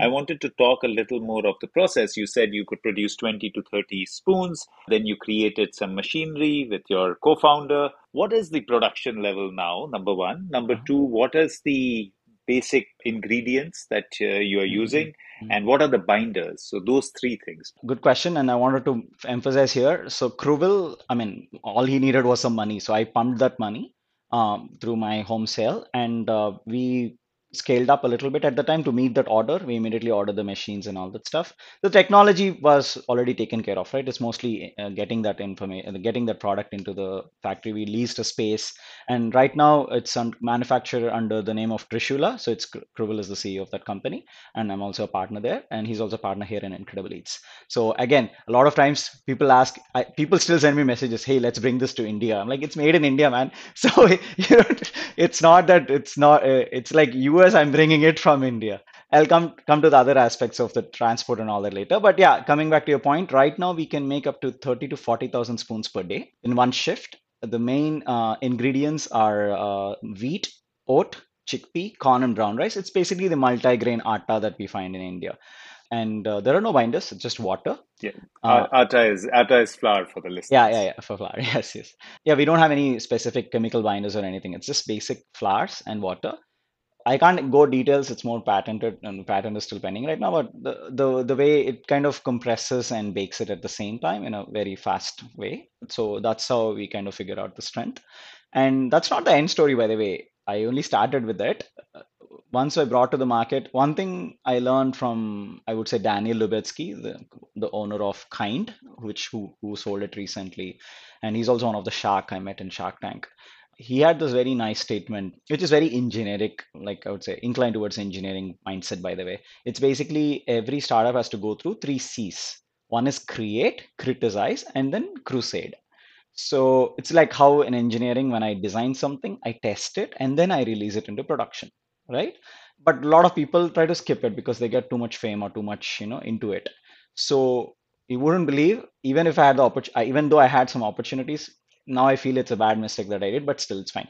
I Mhm. wanted to talk a little more of the process. You said you could produce 20 to 30 spoons. Then you created some machinery with your co-founder. What is the production level now? Number one. Number Uh-huh. two, what is the basic ingredients that uh, you are Mhm. using? Mhm. And what are the binders? So those three things. Good question, and I wanted to emphasize here. So Kruvel, I mean, all he needed was some money, so I pumped that money um, through my home sale, and uh, we scaled up a little bit at the time to meet that order. We immediately ordered the machines and all that stuff. The technology was already taken care of, right? It's mostly uh, getting that information, getting that product into the factory. We leased a space, and right now it's un- manufactured under the name of Trishula. So it's Kr- is the CEO of that company and I'm also a partner there, and he's also a partner here in Incredible Eats. So again, a lot of times people ask, I, people still send me messages, "Hey, let's bring this to India." I'm like, "It's made in India, man." [LAUGHS] So [LAUGHS] you know, it's not that it's not. Uh, it's like US. I'm bringing it from India. I'll come come to the other aspects of the transport and all that later. But yeah, coming back to your point, right now we can make up to 30 to 40,000 spoons per day in one shift. The main uh, ingredients are uh, wheat, oat, chickpea, corn, and brown rice. It's basically the multi-grain atta that we find in India. And uh, there are no binders, it's just water. Yeah, Uh, atta is atta is flour for the yeah, yeah, yeah, for flour. [LAUGHS] Yes, yes. Yeah, we don't have any specific chemical binders or anything. It's just basic flours and water. I can't go details. It's more patented, and patent is still pending right now. But the the the way it kind of compresses and bakes it at the same time in a very fast way. So that's how we kind of figure out the strength. And that's not the end story, by the way. I only started with it. Uh, Once I brought to the market, one thing I learned from, I would say, Daniel Lubetzky, the, the owner of Kind, which who, who sold it recently. And he's also one of the Shark I met in Shark Tank. He had this very nice statement, which is very engineering, like I would say, inclined towards engineering mindset, by the way. It's basically every startup has to go through three C's. One is create, criticize, and then crusade so it's like how in engineering, when I design something, I test it and then I release it into production, right? But a lot of people try to skip it because they get too much fame or too much, you know, into it. So you wouldn't believe, even if I had the opportunity, even though I had some opportunities, now I feel it's a bad mistake that I did, but still it's fine.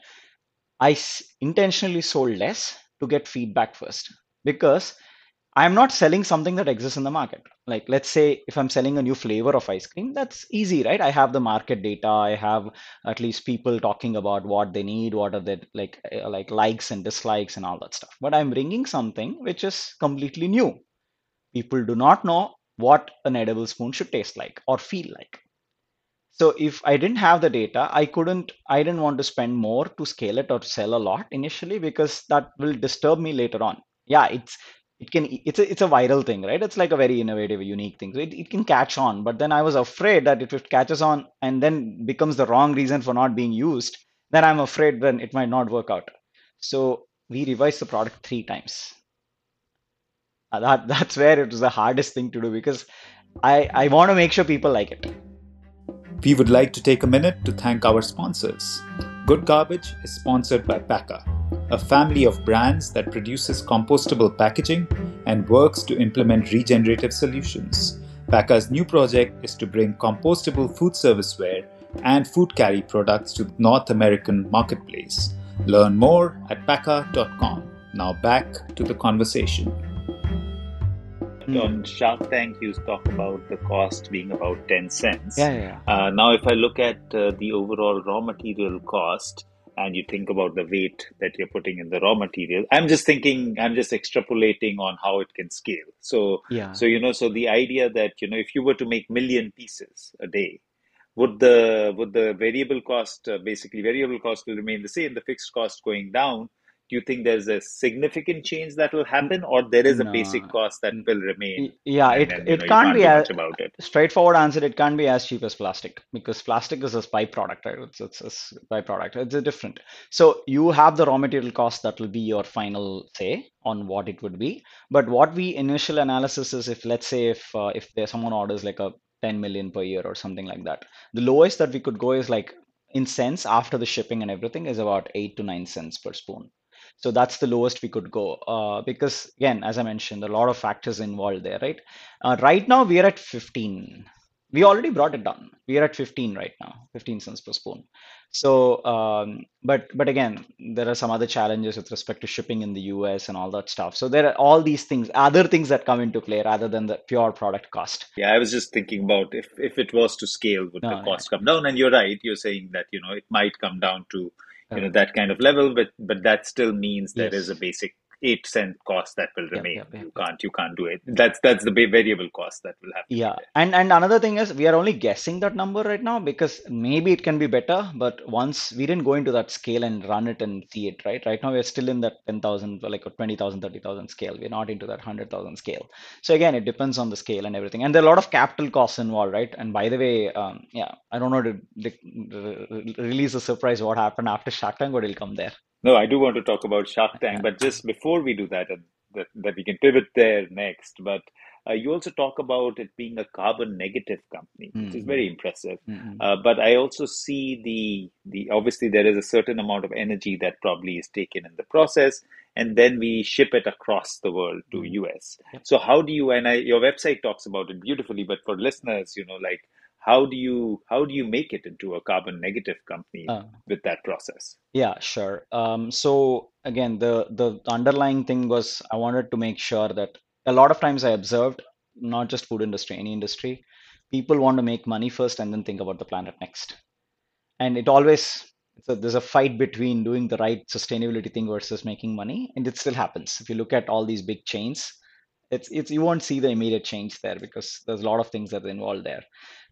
I intentionally sold less to get feedback first because I'm not selling something that exists in the market. Like, let's say if I'm selling a new flavor of ice cream, that's easy, right? I have the market data. I have at least people talking about what they need, what are the like uh, like likes and dislikes and all that stuff. But I'm bringing something which is completely new. People do not know what an edible spoon should taste like or feel like. So if I didn't have the data, I couldn't, I didn't want to spend more to scale it or sell a lot initially because that will disturb me later on. Yeah, it's it can it's a it's a viral thing, right? It's like a very innovative, unique thing. So it, it can catch on. But then I was afraid that if it catches on and then becomes the wrong reason for not being used, then I'm afraid then it might not work out. So we revised the product three times. Uh, That [LAUGHS] that's where it was the hardest thing to do because I I want to make sure people like it. We would like to take a minute to thank our sponsors. Good Garbage is sponsored by Pakka, a family of brands that produces compostable packaging and works to implement regenerative solutions. Pakka's new project is to bring compostable food service ware and food carry products to the North American marketplace. Learn more at pakka.com. Now back to the conversation. Hmm. on Shark Tank, you talk about the cost being about 10 cents. Yeah, yeah, yeah. Uh, now, if I look at uh, the overall raw material cost and you think about the weight that you're putting in the raw material, I'm just thinking, I'm just extrapolating on how it can scale. So, Yeah. so you know, so the idea that you know, if you were to make million pieces a day, would the would the variable cost uh, basically variable cost will remain the same, the fixed cost going down? Do you think there's a significant change that will happen, or there is a basic cost that will remain, Yeah, it then it know can't can't be as about it? straightforward answer. It can't be as cheap as plastic because plastic is a byproduct, right? It's it's a byproduct. It's a different. So you have the raw material cost that will be your final say on what it would be. But what we initial analysis is if let's say if uh, if there's someone orders like a 10 million per year or something like that, the lowest that we could go is like in cents after the shipping and everything is about eight to nine cents per spoon. So that's the lowest we could go uh, because again, as I mentioned, a lot of factors involved there, right? Uh, right now we are at 15. We already brought it down. We are at 15 right now, 15 cents per spoon. So, um, but but again, there are some other challenges with respect to shipping in the US and all that stuff. So there are all these things, other things that come into play rather than the pure product cost. Yeah, I was just thinking about if if it was to scale, would the No, yeah. cost come down? And you're right, you're saying that, you know, it might come down to, you know, that kind of level, but but that still means there is a basic eight cent cost that will remain. yep, yep, You can't you can't do it. That's that's the variable cost that will to be Yeah, and and another thing is we are only guessing that number right now because maybe it can be better, but once we didn't go into that scale and run it and see it, right? Right now we're still in that 10,000, like a 20,000, 30,000 scale. We're not into that 100,000 scale. So again, it depends on the scale and everything. And there are a lot of capital costs involved, right? And by the way, um, yeah, I don't know to like, re- re- release a surprise what happened after Shark Tank, but it'll come there. No, I do want to talk about Shark Tank, but just before we do that, and that, that we can pivot there next. But uh, you also talk about it being a carbon negative company, which is very impressive. mm, mm, Uh, but I also see the the obviously there is a certain amount of energy that probably is taken in the process, and then we ship it across the world to mm. US. So how do you? And I, your website talks about it beautifully, but for listeners, you know, like how do you how do you make it into a carbon negative company Uh, with that process? Yeah, sure. Um, so again, the the underlying thing was I wanted to make sure that a lot of times I observed, not just food industry, any industry, people want to make money first and then think about the planet next. And it always a, there's a fight between doing the right sustainability thing versus making money, and it still happens. If you look at all these big chains, it's it's you won't see the immediate change there because there's a lot of things that are involved there.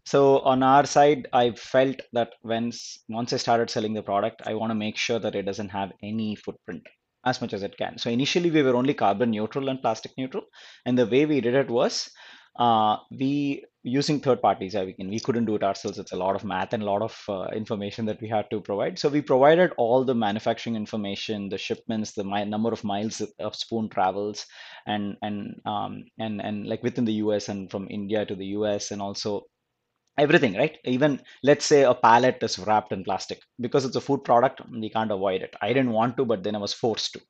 So on our side, I felt that when once I started selling the product, I want to make sure that it doesn't have any footprint as much as it can. So initially we were only carbon neutral and plastic neutral, and the way we did it was uh, we using third parties. We can we couldn't do it ourselves. It's a lot of math and a lot of uh, information that we had to provide. So we provided all the manufacturing information, the shipments, the mi number of miles of spoon travels, and and um, and and like within the US and from India to the US, and also everything right? Even let's say a pallet is wrapped in plastic because it's a food product we can't avoid it. I didn't want to but then i was forced to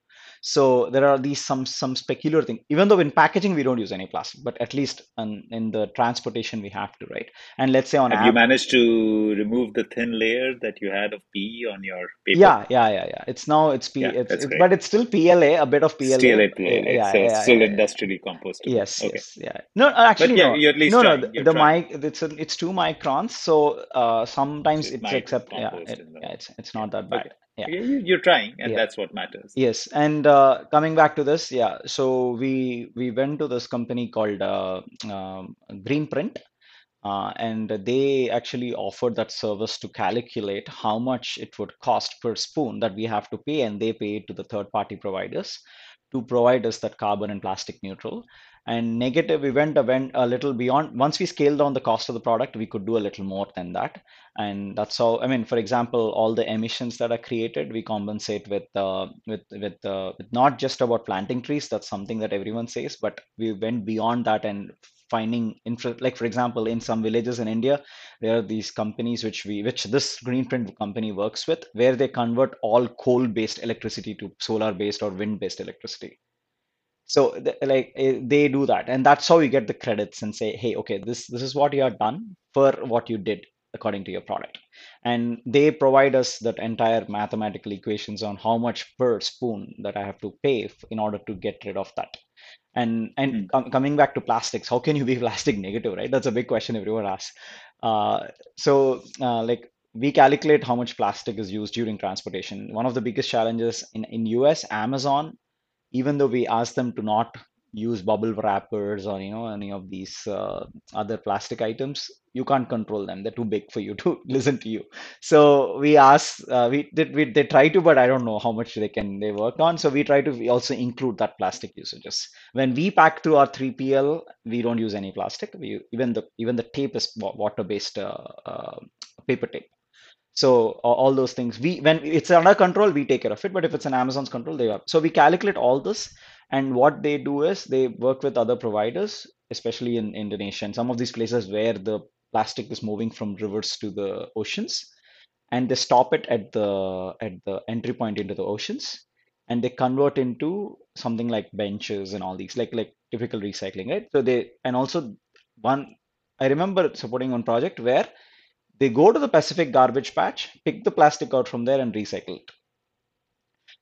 So there are these some some specular thing. Even though in packaging we don't use any plastic, but at least in, in the transportation we have to, right? And let's say on Have app, you managed to remove the thin layer that you had of PE on your paper? yeah, yeah, yeah, yeah. It's now it's P Yeah, it's, it's but it's still PLA, a bit of PLA. Still PLA, Yeah, so yeah, it's still yeah. industrially compostable. Yes, Okay. yes, yeah. No, actually, no, you're at least no, no. trying. The, You're the mic, it's a, it's two microns, so uh, sometimes it it's might accept. Yeah, it, yeah, it's it's not that bad. Okay, you, you're trying, and yeah. that's what matters. Yes, and uh, coming back to this, yeah. So we we went to this company called uh, um, Greenprint, uh, and they actually offered that service to calculate how much it would cost per spoon that we have to pay, and they pay it to the third party providers to provide us that carbon and plastic neutral. And negative, we went a, little beyond. Once we scaled down the cost of the product, we could do a little more than that. And that's how, I mean, for example, all the emissions that are created, we compensate with uh, with with, uh, with not just about planting trees. That's something that everyone says, but we went beyond that and finding infra like for example in some villages in india there are these companies which we which this greenprint company works with where they convert all coal based electricity to solar based or wind based electricity so th- like eh, they do that and that's how you get the credits and say hey okay this this is what you have done for what you did according to your product. And they provide us that entire mathematical equations on how much per spoon that i have to pay f- in order to get rid of that. And and com- coming back to plastics how can you be [LAUGHS] plastic negative right? That's a big question everyone asks. Uh, so uh, like we calculate how much plastic is used during transportation. One of the biggest challenges in in us amazon even though we ask them to not use bubble wrappers or you know any of these uh, other plastic items you can't control them. They're too big for you to [LAUGHS] listen to you. So we ask uh, we did we they try to but i don't know how much they can they work on. So we try to also include that plastic usages. When we pack through our 3pl we don't use any plastic. We even the even the tape is water based uh, uh, paper tape so all those things we when it's under control we take care of it but if it's in amazon's control they are. So we calculate all this and what they do is they work with other providers especially in indonesia and some of these places where the plastic is moving from rivers to the oceans and they stop it at the at the entry point into the oceans and they convert into something like benches and all these like like typical recycling right? So they and also one i remember supporting one project where they go to the Pacific garbage patch, pick the plastic out from there, and recycle it.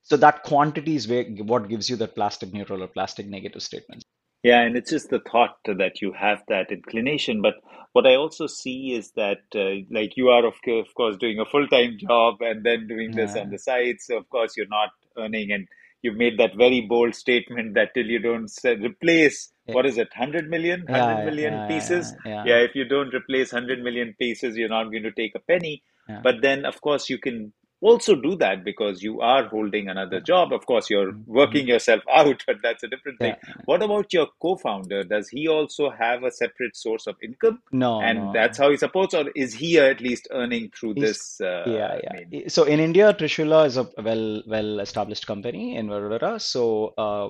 So that quantity is where, what gives you that plastic neutral or plastic negative statements. Yeah, and it's just the thought that you have that inclination. But what I also see is that, uh, like, you are, of, of course, doing a full time job and then doing this on the side. So, of course, you're not earning. And you've made that very bold statement that till you don't say, replace, yeah, what is it, 100 million, 100 yeah, million yeah, pieces? yeah, if you don't replace 100 million pieces, you're not going to take a penny. But then, of course, you can also do that because you are holding another job. Of course, you're Mhm. working yourself [LAUGHS] out, but that's a different thing. yeah. What about your co-founder? Does he also have a separate source of income? No, And that's how he supports, or is he at least earning through He's this? Uh, yeah, I yeah. mean, So in India, Trishula is a well well established company in Vadodara. So uh,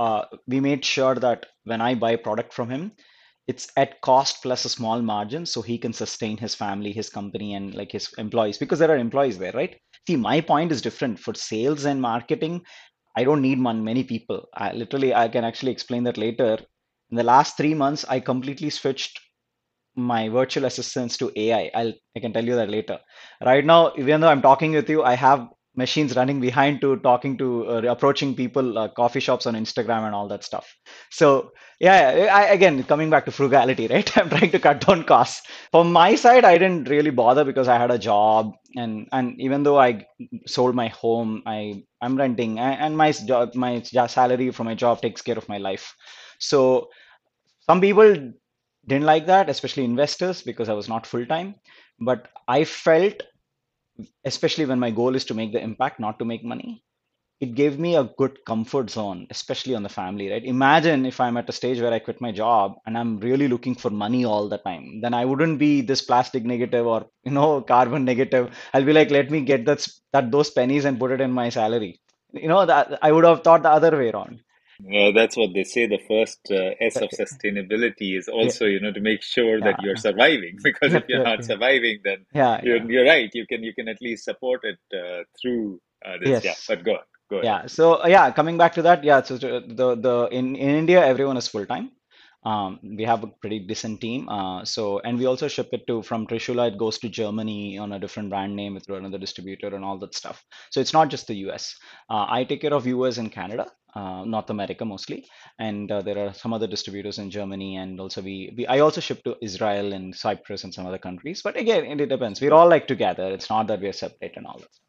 uh, we made sure that when I buy product from him, it's at cost plus a small margin so he can sustain his family, his company, and like his employees because there are employees there, right? See, my point is different for sales and marketing. I don't need mon- many people. I literally, I can actually explain that later. In the last three months, I completely switched my virtual assistants to AI. I'll I can tell you that later. Right now, even though I'm talking with you, I have machines running behind to talking to uh, approaching people, uh, coffee shops on Instagram and all that stuff. So yeah, I, again coming back to frugality, [LAUGHS] right? I'm trying to cut down costs. From my side, I didn't really bother because I had a job, and and even though I sold my home, I I'm renting, and, my job, my salary from my job takes care of my life. So some people didn't like that, especially investors, because I was not full time. But I felt, especially when my goal is to make the impact, not to make money, it gave me a good comfort zone, especially on the family, right? Imagine if I'm at a stage where I quit my job and I'm really looking for money all the time, then I wouldn't be this plastic negative or you know [LAUGHS] carbon negative. I'll be like, let me get that that those pennies and put it in my salary. You know that I would have thought the other way around. Yeah, that's what they say. The first uh, S of [LAUGHS] sustainability is Yeah, also, you know, to make sure that yeah, you're surviving. [LAUGHS] Because if you're not surviving, then yeah, you're yeah. you're right. You can you can at least support it uh, through uh, this. Yeah, but go on. Go ahead. Yeah. So uh, yeah, coming back to that, yeah. So the the in in India, everyone is full time. Um, we have a pretty decent team. Uh, so and we also ship it to from Trishula. It goes to Germany on a different brand name through another distributor and all that stuff. So it's not just the US. Uh, I take care of US and Canada, uh, North America mostly, and uh, there are some other distributors in Germany, and also we, we I also ship to Israel and Cyprus and some other countries. But again, it, it depends. We're all like together. It's not that we're separate and all that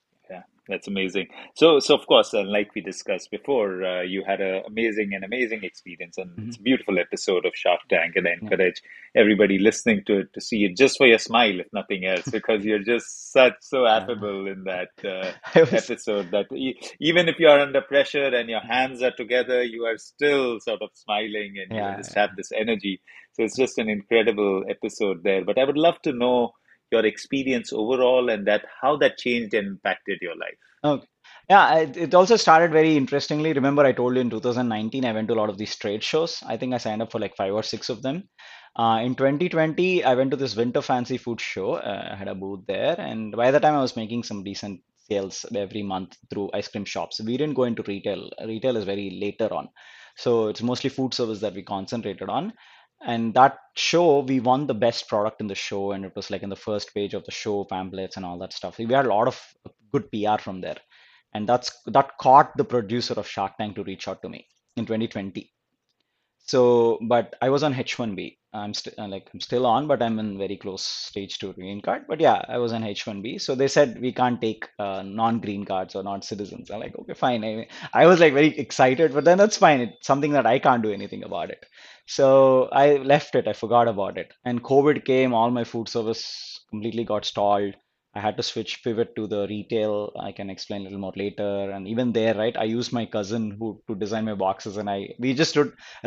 that's amazing. So, so of course, uh, like we discussed before, uh, you had an amazing and amazing experience, and hmm it's a beautiful episode of Shark Tank. And I Yeah. encourage everybody listening to it to see it just for your smile, if nothing else, [LAUGHS] because you're just such so Yeah. affable in that uh, [LAUGHS] was episode that e even if you're under pressure and your hands are together, you are still sort of smiling and you yeah. just have this energy. So it's just an incredible episode there. But I would love to know your experience overall and that how that changed and impacted your life. Okay. Yeah, it, also started very interestingly. Remember, I told you in 2019, I went to a lot of these trade shows. I think I signed up for like five or six of them. Uh, in 2020, I went to this Winter Fancy Food show. Uh, I had a booth there, and by the time I was making some decent sales every month through ice cream shops. We didn't go into retail. Retail is very later on, so it's mostly food service that we concentrated on. And that show, we won the best product in the show, and it was like in the first page of the show pamphlets and all that stuff. We had a lot of good PR from there, and that's that caught the producer of Shark Tank to reach out to me in 2020. So, but I was on H1B. I'm still like I'm still on, but I'm in very close stage to green card. But yeah, I was on H1B. So they said we can't take uh, non-green cards or non-citizens. I'm like, okay, fine. I, I was like very excited, but then that's fine. It's something that I can't do anything about it. So I left it. I forgot about it. And COVID came, all my food service completely got stalled. I had to switch pivot to the retail. I can explain a little more later. And even there, right, I used my cousin who to design my boxes, and I we just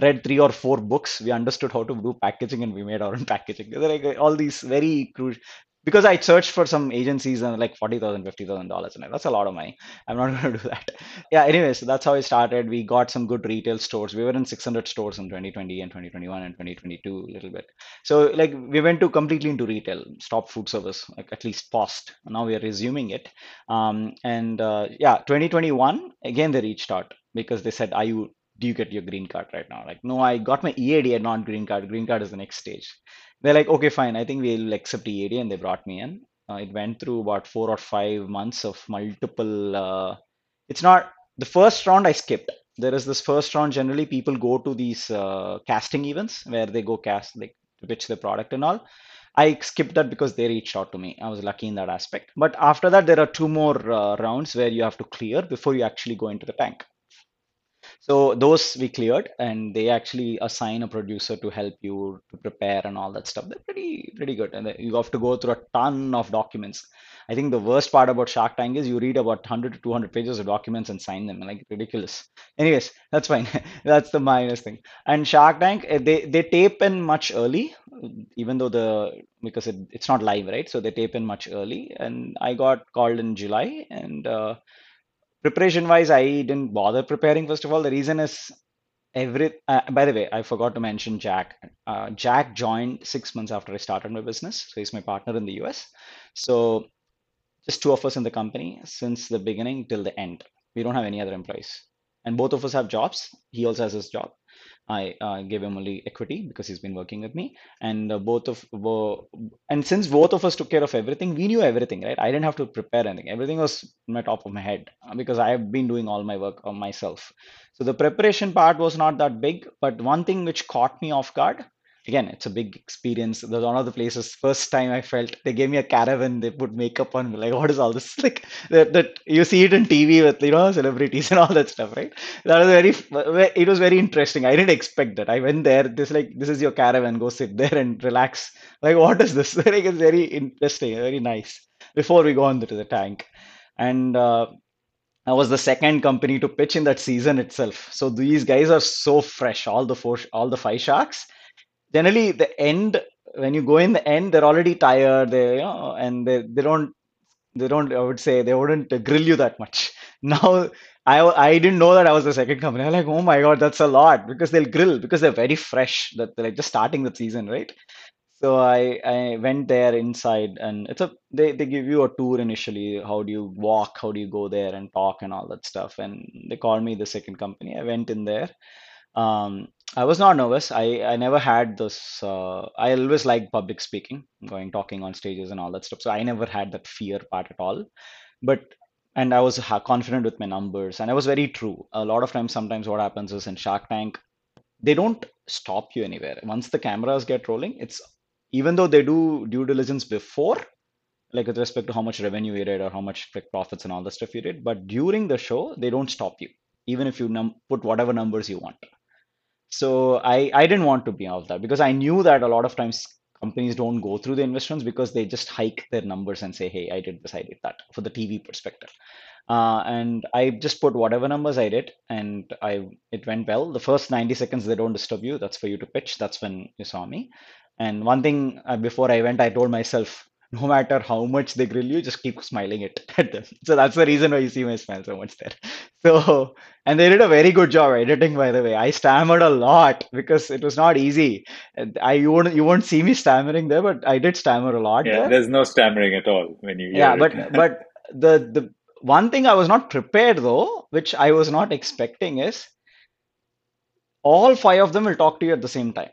read three or four books. We understood how to do packaging and we made our own [LAUGHS] packaging. Like all these very crucial because I searched for some agencies and like forty thousand, fifty thousand dollars and that's a lot of money. I'm not [LAUGHS] going to do that. Yeah, anyway, so that's how I started. We got some good retail stores. We were in 600 stores in 2020 and 2021 and 2022 a little bit. So like we went to completely into retail, stop food service, like at least paused. Now we are resuming it. Um, and uh, yeah, 2021 again they reached out because they said, "Are you do you get your green card right now? Like, no, I got my EAD not green card. Green card is the next stage. They're like, okay, fine. I think we'll accept EAD, and they brought me in. Uh, it went through about four or five months of multiple. Uh, it's not the first round I skipped. There is this first round. Generally, people go to these uh, casting events where they go cast, like pitch their product and all. I skipped that because they reached out to me. I was lucky in that aspect. But after that, there are two more uh, rounds where you have to clear before you actually go into the tank. So those we cleared, and they actually assign a producer to help you to prepare and all that stuff. They're pretty pretty good, and you have to go through a ton of documents. I think the worst part about Shark Tank is you read about 100 to 200 pages of documents and sign them, like ridiculous. Anyways, that's fine. [LAUGHS] That's the minus thing. And Shark Tank, eh, they they tape in much early, even though the because it, it's not live, right? So they tape in much early, and I got called in July, and uh, Preparation wise, I didn't bother preparing. First of all, the reason is every. Uh, by the way, I forgot to mention Jack. Uh, Jack joined six months after I started my business, so he's my partner in the US. So just two of us in the company since the beginning till the end. We don't have any other employees, and both of us have jobs. He also has his job. I uh, gave him only equity because he's been working with me, and uh, both of were, and since both of us took care of everything, we knew everything, right? I didn't have to prepare anything. Everything was in my top of my head uh, because I have been doing all my work on myself. So the preparation part was not that big, but one thing which caught me off guard again it's a big experience. There's one of the places first time i felt they gave me a caravan they put makeup on me like [LAUGHS] what is all this? Like that, that you see it in tv with you know celebrities [LAUGHS] and all that stuff right? That was very it was very interesting. I didn't expect that. I went there this like this is your caravan go sit there and relax. Like what is this? [LAUGHS] Like it's very interesting very nice before we go on to the tank. And uh, I was the second company to pitch in that season itself. So these guys are so fresh. All the four, all the five sharks generally the end when you go in the end they're already tired they you know and they, they don't they don't i would say they wouldn't grill you that much [LAUGHS] now i i didn't know that i was the second company i'm like oh my god that's a lot because they'll grill because they're very fresh that they're like just starting the season right So I I went there inside, and it's a they they give you a tour initially. How do you walk? How do you go there and talk and all that stuff? And they called me the second company. I went in there. Um, I was not nervous. I I never had this. Uh, I always liked public speaking, going talking on stages and all that stuff. So I never had that fear part at all. But and I was confident with my numbers, and I was very true. A lot of times, sometimes what happens is in Shark Tank they don't stop you anywhere. Once the cameras get rolling, it's even though they do due diligence before, like with respect to how much revenue you did or how much profits and all the stuff you did, but during the show, they don't stop you, even if you num put whatever numbers you want. So I I didn't want to be of that because I knew that a lot of times companies don't go through the investments because they just hike their numbers and say, hey, I did this, I did that for the TV perspective. Uh, and I just put whatever numbers I did, and I it went well. The first 90 seconds they don't disturb you. That's for you to pitch. That's when you saw me. And one thing uh, before I went, I told myself, no matter how much they grill you, just keep smiling it [LAUGHS] at them. So that's the reason why you see my smile so much there. [LAUGHS] So, and they did a very good job editing, by the way. I stammered a lot because it was not easy. I you won't you won't see me stammering there, but I did stammer a lot Yeah, there. there's no stammering at all when you Yeah, but [LAUGHS] but the the one thing I was not prepared though, which I was not expecting is all five of them will talk to you at the same time.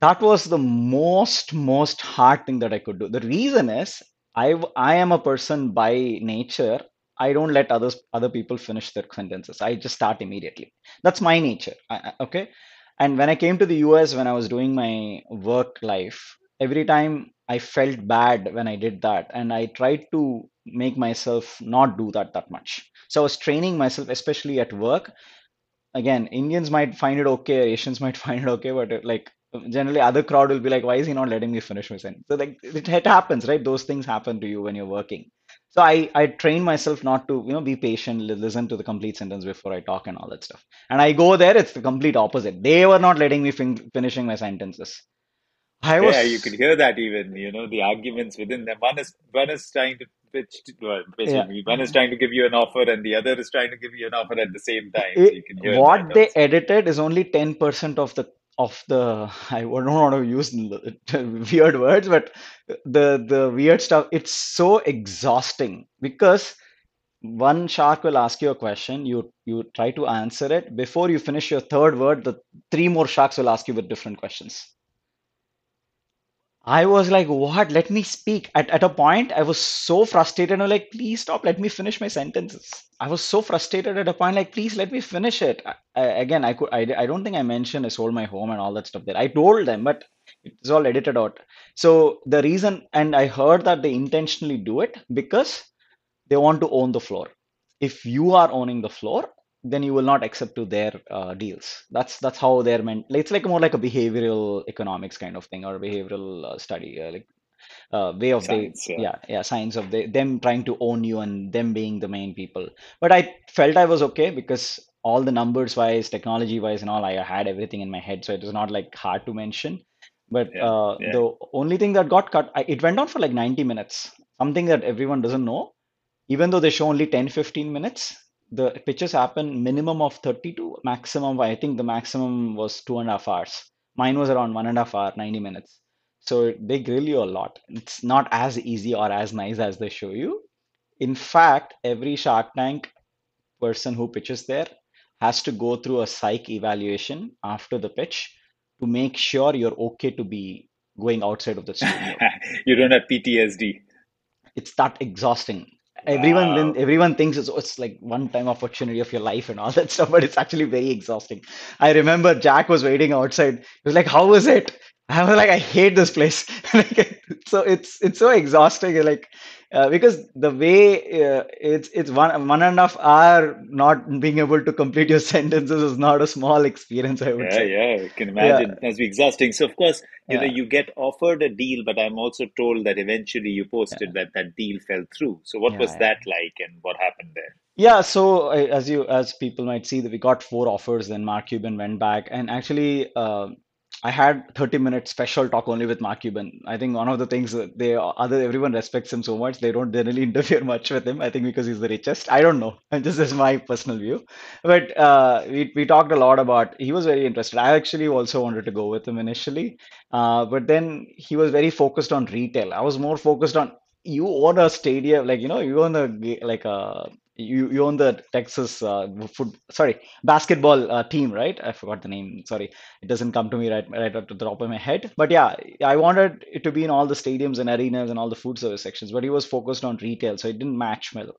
That was the most most hard thing that I could do. The reason is i i am a person by nature. I don't let others other people finish their sentences. I just start immediately. That's my nature. I, okay. And when I came to the US when I was doing my work life, every time I felt bad when I did that, and I tried to make myself not do that that much. So I was training myself, especially at work again, Indians might find it okay, Asians [LAUGHS] might find it okay, but uh, like generally other crowd will be like, why is he not letting me finish my sentence? So like it, it happens, right? Those things happen to you when you're working. So I I train myself not to you know be patient, listen to the complete sentence before I talk and all that stuff. And I go there, it's the complete opposite. They were not letting me fin finishing my sentences. I Yeah, you could hear that even, you know, the arguments within them. One is one is trying to pitch, to, well, yeah. one is trying to give you an offer, and the other is trying to give you an offer at the same time. So it, you can hear what they edited is only 10% of the of the [LAUGHS] I don't want to use [LAUGHS] weird words, but the the weird stuff, it's so exhausting because one shark will ask you a question, you you try to answer it. Before you finish your third word, the three more sharks will ask you with different questions. I was like, what? Let me speak. At, at a point, I was so frustrated. I'm like, please stop. Let me finish my sentences. I was so frustrated at a point, like, please let me finish it. I, I, again, I could, I, I don't think I mentioned I sold my home and all that stuff there. I told them, but it's all edited out. So the reason, and I heard that they intentionally do it because they want to own the floor. If you are owning the floor, then you will not accept to their uh, deals. That's that's how they're meant. It's like more like a behavioral economics kind of thing or behavioral uh, study, uh, like uh, way of Science, yeah. yeah yeah science of they, them trying to own you and them being the main people. But I felt I was okay because all the numbers wise, technology wise, and all I had everything in my head, so it was not like hard to mention. But Yeah, uh, yeah. the only thing that got cut, I, it went on for like 90 minutes. Something that everyone doesn't know even though they show only 10 15 minutes the pitches happen minimum of 32 maximum i think the maximum was two and a half hours. Mine was around one and a half hour 90 minutes. So they grill you a lot. It's not as easy or as nice as they show you. In fact every shark tank person who pitches there has to go through a psych evaluation after the pitch to make sure you're okay to be going outside of the [LAUGHS] studio. You don't have PTSD. it's that exhausting. Everyone Wow. everyone thinks it's, it's like one time opportunity of your life and all that [LAUGHS] stuff, but it's actually very exhausting. I remember Jack was waiting outside. He was like, "How was it?" I was like, "I hate this place." [LAUGHS] So it's it's so exhausting. Like uh, because the way uh, it's it's one one and a half hour not being able to complete your [LAUGHS] sentences is not a small experience, I would Yeah, say. yeah, I can imagine. It must be exhausting. So, of course, you know, you get offered a deal, but I'm also told that eventually you yeah, posted that that deal fell through. So, what was yeah. that like and what happened there? Yeah, so as you as people might see that we got four offers, then Mark Cuban went back, and actually uh, I had 30 minute special talk only with Mark Cuban. I think one of the things that they other everyone respects him so much, they don't generally [LAUGHS] interfere much with him. I think because he's the richest. I don't know. And [LAUGHS] this is my personal view. But uh, we we talked a lot about. He was very interested. I actually also wanted to go with him initially, uh, but then he was very focused on retail. I was more focused on you own a stadium, like you know, you own a like a you you own the Texas uh, foot sorry basketball uh, team, right? I forgot the name. Sorry, it doesn't come to me right right at the top of my head. But yeah, I wanted it to be in all the stadiums and arenas and all the food service sections. But he was focused on retail, so it didn't match well.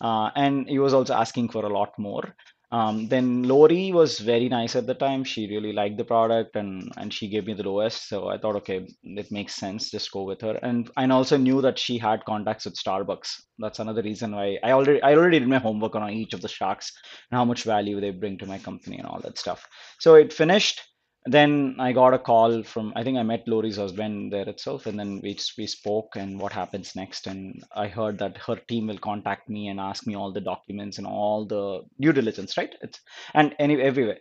Uh, and he was also asking for a lot more. Um, then Lori was very nice at the time. She really liked the product and and she gave me the lowest. So I thought, okay, it makes sense. Just go with her. And and also knew that she had contacts with Starbucks. That's another reason why I already I already did my homework on each of the sharks and how much value they bring to my company and all that stuff. So it finished. Then I got a call from, I think I met Lori's husband there itself, and then we we spoke and what happens next. And I heard that her team will contact me and ask me all the documents and all the due diligence, right? It's and any everywhere.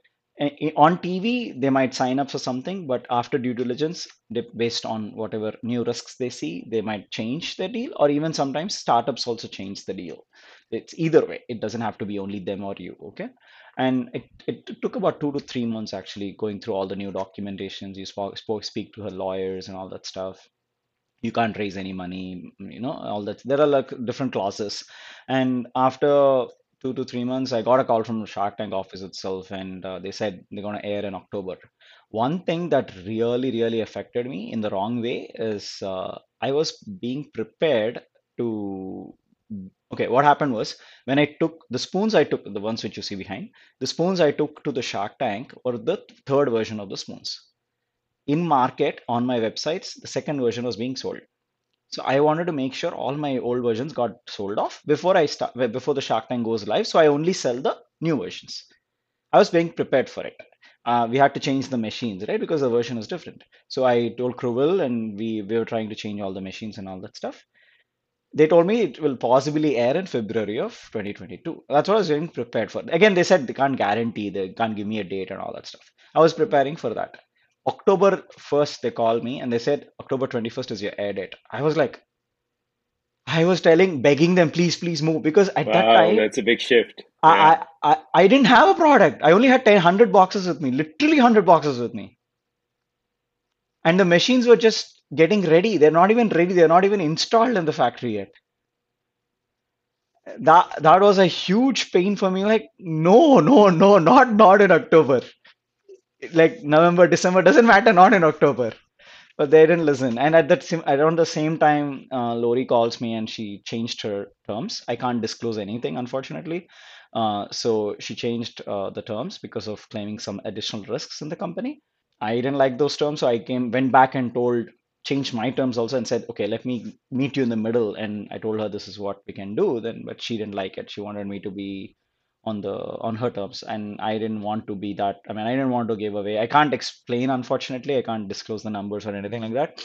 On TV, they might sign up for something, but after due diligence, based on whatever new risks they see, they might change their deal, or even sometimes startups also change the deal. It's either way. It doesn't have to be only them or you. Okay. And it, it took about two to three months actually going through all the new documentations. You spoke, spoke speak to her lawyers and all that stuff. You can't raise any money, you know, all that. There are like different clauses. And after two to three months, I got a call from the Shark Tank office itself, and uh, they said they're going to air in October. One thing that really, really affected me in the wrong way is uh, I was being prepared to Okay, what happened was when I took the spoons I took, the ones which you see behind, the spoons I took to the Shark Tank or the third version of the spoons. In market on my websites, the second version was being sold. So I wanted to make sure all my old versions got sold off before I start before the Shark Tank goes live. So I only sell the new versions. I was being prepared for it. Uh, we had to change the machines, right? Because the version is different. So I told Cruvel and we, we were trying to change all the machines and all that stuff. They told me it will possibly air in February of 2022. That's what I was getting prepared for. Again, they said they can't guarantee, they can't give me a date and all that stuff. I was preparing for that. October 1st, they called me and they said October 21st is your air date. I was like, I was telling, begging them, please, please move because at that Wow, time, that's a big shift. Yeah. I, I, I, I didn't have a product. I only had 10, 100 boxes with me, literally 100 boxes with me. And the machines were just getting ready. They're not even ready. They're not even installed in the factory yet. That that was a huge pain for me. Like, no, no, no, not not in October. Like November, December doesn't matter. Not in October. But they didn't listen. And at that same, around the same time, uh, Lori calls me and she changed her terms. I can't disclose anything, unfortunately. Uh, so she changed uh, the terms because of claiming some additional risks in the company. I didn't like those terms, so I came, went back and told, changed my terms also and said, okay, let me meet you in the middle. And I told her this is what we can do. Then, but she didn't like it. She wanted me to be on the on her terms, and I didn't want to be that. I mean, I didn't want to give away. I can't explain, unfortunately. I can't disclose the numbers or anything like that.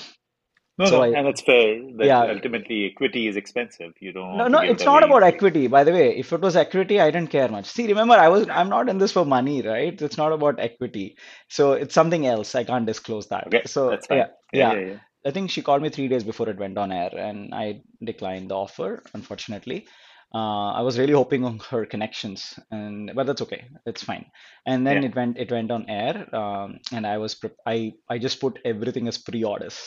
No, So no, I, and that's fair. That yeah, ultimately equity is expensive. You don't no, no, it's not about equity, by the way. If it was equity, I didn't care much. See, remember, I was I'm not in this for money, right? It's not about equity. So it's something else. I can't disclose that. Okay, So that's yeah. Yeah, yeah. yeah. I think she called me three days before it went on air, and I declined the offer, unfortunately. Uh, I was really hoping on her connections, and but that's okay. It's fine. And then Yeah. it went it went on air, um, and I was pre I I just put everything as pre-orders.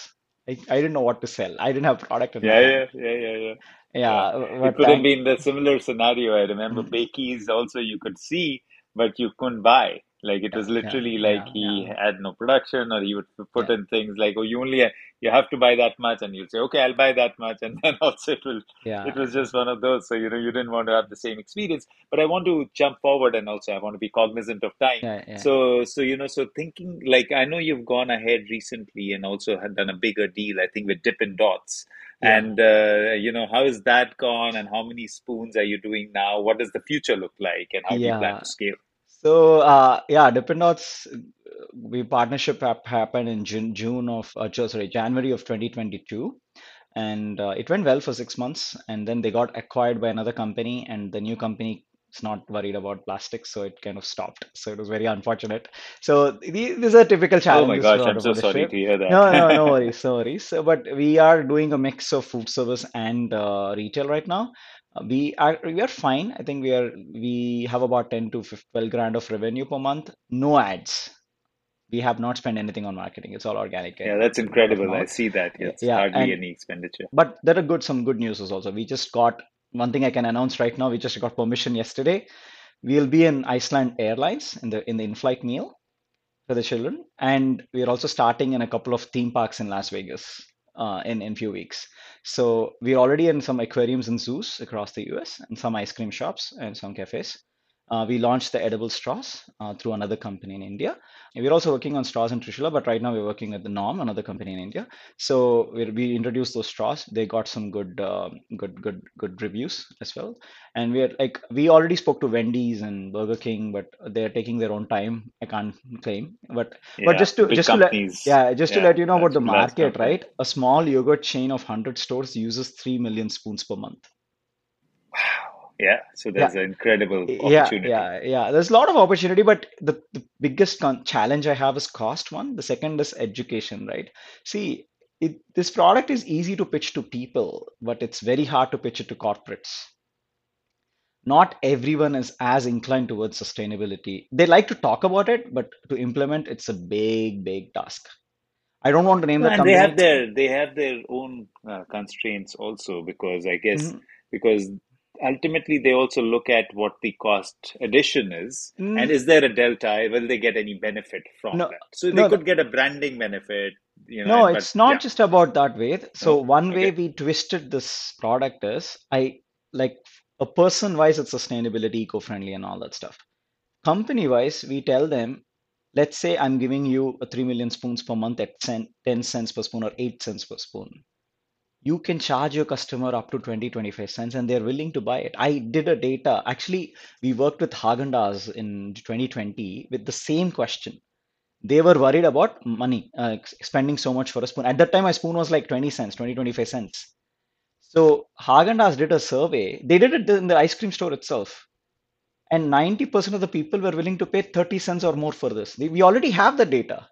I, I didn't know what to sell. I didn't have product in my Yeah, hand. yeah, yeah, yeah, yeah. Yeah. Yeah, It but could have thank. been the similar scenario. I remember mm, Bakeys also you could see, but you couldn't buy. Like it Yeah, was yeah, literally like yeah, yeah, he had no production, or he would put yeah, in things like, "Oh, you only you have to buy that much," and you'll say, "Okay, I'll buy that much," [LAUGHS] and then also it will. yeah, It was just one of those. So you know you didn't want to have the same experience. But I want to jump forward, and also I want to be cognizant of time. yeah, yeah, So so you know so thinking like I know you've gone ahead recently and also had done a bigger deal. I think with Dippin' Dots. yeah. And uh, you know, how is that gone and how many spoons are you doing now? What does the future look like and how do you plan to scale? So, uh, yeah, Dippin' Dots, uh, we partnership hap happened in June, June of, uh, sorry, January of 2022. And uh, it went well for six months. And then they got acquired by another company, and the new company it's not worried about plastics, so it kind of stopped. So it was very unfortunate. So the- these are typical challenge. Oh my challenges gosh, I'm so sorry to hear that. No, no, no [LAUGHS] worries, no worries. So, but we are doing a mix of food service and uh, retail right now. Uh, we are we are fine. I think we are we have about 10 to 15, 12 grand of revenue per month. No ads. We have not spent anything on marketing. It's all organic Yeah, that's incredible. I see that. It's Yeah, hardly and any expenditure. but there are good some good news also. We just got one thing I can announce right now. We just got permission yesterday. We'll be in Iceland Airlines in the in the in-flight meal for the children, and we're also starting in a couple of theme parks in Las Vegas uh, in in few weeks. So we're already in some aquariums and zoos across the US, and some ice cream shops and some cafes. Uh, we launched the edible straws uh, through another company in India. And we're also working on straws in Trishula, but right now we're working with the Norm, another company in India. So we, we introduced those straws. They got some good, uh, good, good, good reviews as well. And we're like, we already spoke to Wendy's and Burger King, but they're taking their own time. I can't claim, but but Yeah, just to just to let yeah, just to let you know about the market, right? A small yogurt chain of 100 stores uses 3 million spoons per month. Wow. Yeah, so Yeah, there's an incredible Yeah, opportunity. yeah, yeah. There's a lot of opportunity, but the, the biggest con challenge I have is cost one. The second is education, right? See, it, this product is easy to pitch to people, but it's very hard to pitch it to corporates. Not everyone is as inclined towards sustainability. They like to talk about it, but to implement, it's a big, big task. I don't want to name No, the and they have their they have their own uh, constraints also because I guess Mhm. because ultimately they also look at what the cost addition is and Mm, is there a delta? Will they get any benefit from no, that? So they no, could get a branding benefit, you know, no, and but it's not yeah, just about that way. So no, one way we twisted this product is I like a person wise, it's sustainability, eco-friendly, and all that stuff. Company wise, we tell them, let's say I'm giving you a 3 million spoons per month at 10 cents per spoon or 8 cents per spoon. You can charge your customer up to 20, 25 cents and they're willing to buy it. I did a data. Actually, we worked with Haagen-Dazs in 2020 with the same question. They were worried about money, uh, spending so much for a spoon. At that time, my spoon was like 20 cents, 20, 25 cents. So Haagen-Dazs did a survey. They did it in the ice cream store itself. And 90% of the people were willing to pay 30 cents or more for this. We already have the data.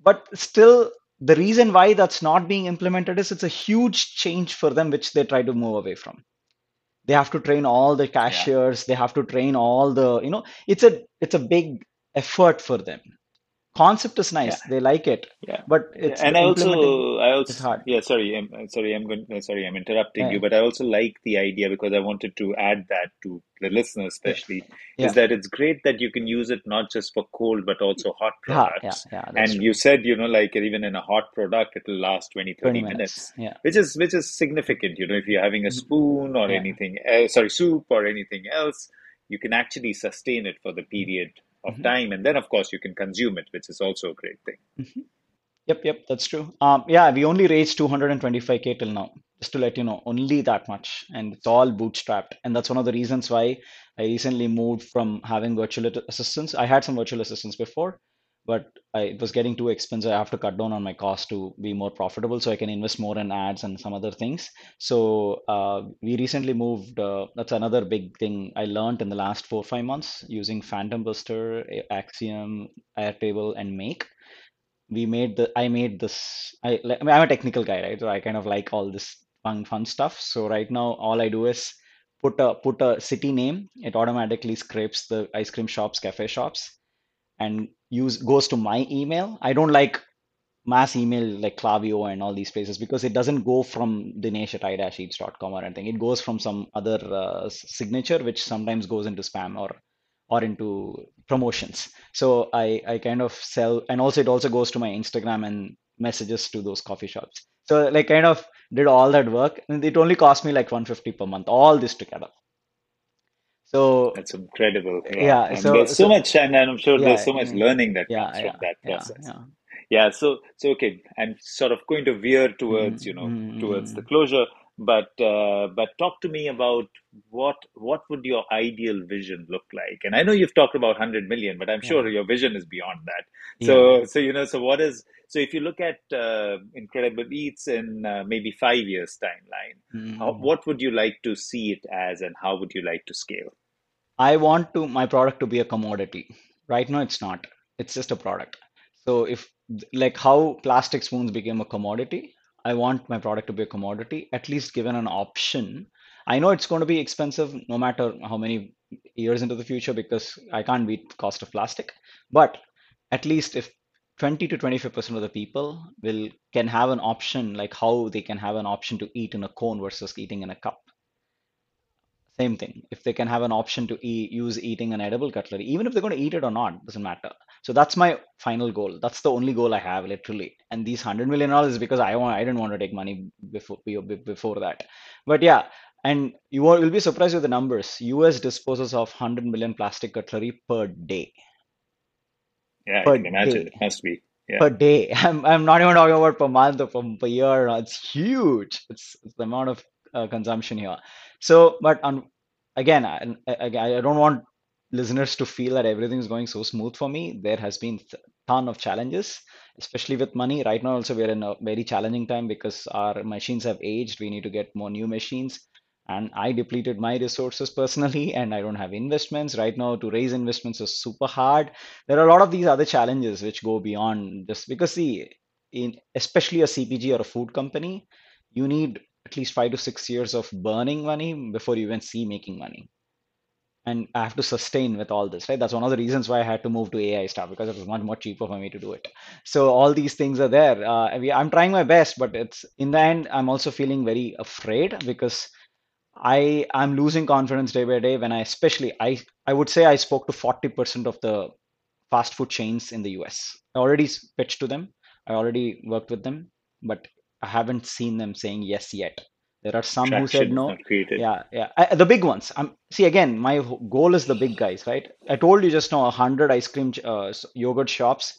But still, the reason why that's not being implemented is it's a huge change for them, which they try to move away from. They have to train all the yeah, cashiers. They have to train all the, you know, it's a it's a big effort for them. Concept is yeah. nice. They like it, Yeah, but it's and I also, I also, hard. yeah, sorry, I'm sorry, I'm going, sorry, I'm interrupting Yeah, you, but I also like the idea because I wanted to add that to the listeners, yeah, especially, yeah, is that it's great that you can use it not just for cold but also hot yeah, yeah, yeah. And true. you said, you know, like even in a hot product, it'll last 20, 20 30 minutes. minutes, Yeah. which is which is significant. You know, if you're having a Mhm. spoon or Yeah. anything, uh, sorry, soup or anything else, you can actually sustain it for the period of Mhm. time, and then of course you can consume it, which is also a great thing. Mhm. Yep, yep, that's true. Um, yeah, we only raised 225k till now, just to let you know, only that much, and it's all bootstrapped. And that's one of the reasons why I recently moved from having virtual assistants. I had some virtual assistants before, but I, it was getting too expensive. I have to cut down on my cost to be more profitable, so I can invest more in ads and some other things. So uh, we recently moved. Uh, that's another big thing I learned in the last four five months using Phantom Buster, Axiom, Airtable, and Make we made the I made this I I I'm a technical guy, right? So I kind of like all this fun fun stuff. So right now all I do is put a put a city name, it automatically scrapes the ice cream shops, cafe shops, and use goes to my email. I don't like mass email like Klaviyo and all these places because it doesn't go from Dinesh at i-eats.com or anything. It goes from some other uh, signature, which sometimes goes into spam or or into promotions. So I I kind of sell, and also it also goes to my Instagram and messages to those coffee shops. So like kind of did all that work, and it only cost me like 150 per month, all this together. So That's incredible. Yeah, And so there's so so much, and I'm sure there's so much yeah, learning that yeah, comes from that yeah, process. yeah. Yeah, so so okay, I'm sort of going to veer towards, you know, towards the Mm-hmm. closure, but uh, but talk to me about what what would your ideal vision look like? And I know you've talked about 100 million, but I'm Yeah, sure your vision is beyond that. yeah. So so you know, so what is so if you look at uh, Incredible Eats in uh, maybe five years timeline, how, Mm. what would you like to see it as, and how would you like to scale? I want to my product to be a commodity. Right now, it's not. It's just a product. So if like how plastic spoons became a commodity, I want my product to be a commodity, at least given an option. I know it's going to be expensive no matter how many years into the future because I can't beat the cost of plastic. But at least if 20 to 25% of the people will can have an option like how they can have an option to eat in a cone versus eating in a cup same thing. If they can have an option to eat, use eating an edible cutlery, even if they're going to eat it or not, doesn't matter. So that's my final goal. That's the only goal I have, literally. And these hundred million dollars is because I want, I didn't want to take money before before that. But yeah, and you will be surprised with the numbers. US disposes of hundred million plastic cutlery per day. Yeah, I Per can imagine. day. It must be. Yeah. Per day. [LAUGHS] I'm I'm not even talking about per month or per, per year. It's huge. It's, it's the amount of uh, consumption here. So, but on again, I, I, I don't want listeners to feel that everything is going so smooth for me. There has been a ton of challenges, especially with money. Right now, also we're in a very challenging time because our machines have aged. We need to get more new machines. And I depleted my resources personally, [LAUGHS] and I don't have investments right now. To raise investments is super hard. There are a lot of these other challenges which go beyond this because see, in especially a CPG or a food company, you need at least five to six years of burning money before you even see making money. And I have to sustain with all this, right? That's one of the reasons why I had to move to AI stuff because it was much more cheaper for me to do it. So all these things are there. Uh, I mean, I'm trying my best, but it's in the end, I'm also feeling very afraid because I I'm losing confidence day by day when I especially I I would say I spoke to 40% of the fast food chains in the US. I already pitched to them. I already worked with them, but I haven't seen them saying yes yet. There are some who said no. Yeah, yeah. I, the big ones. Um, see again, my goal is the big guys, right? I told you just now, a hundred ice cream uh, yogurt shops,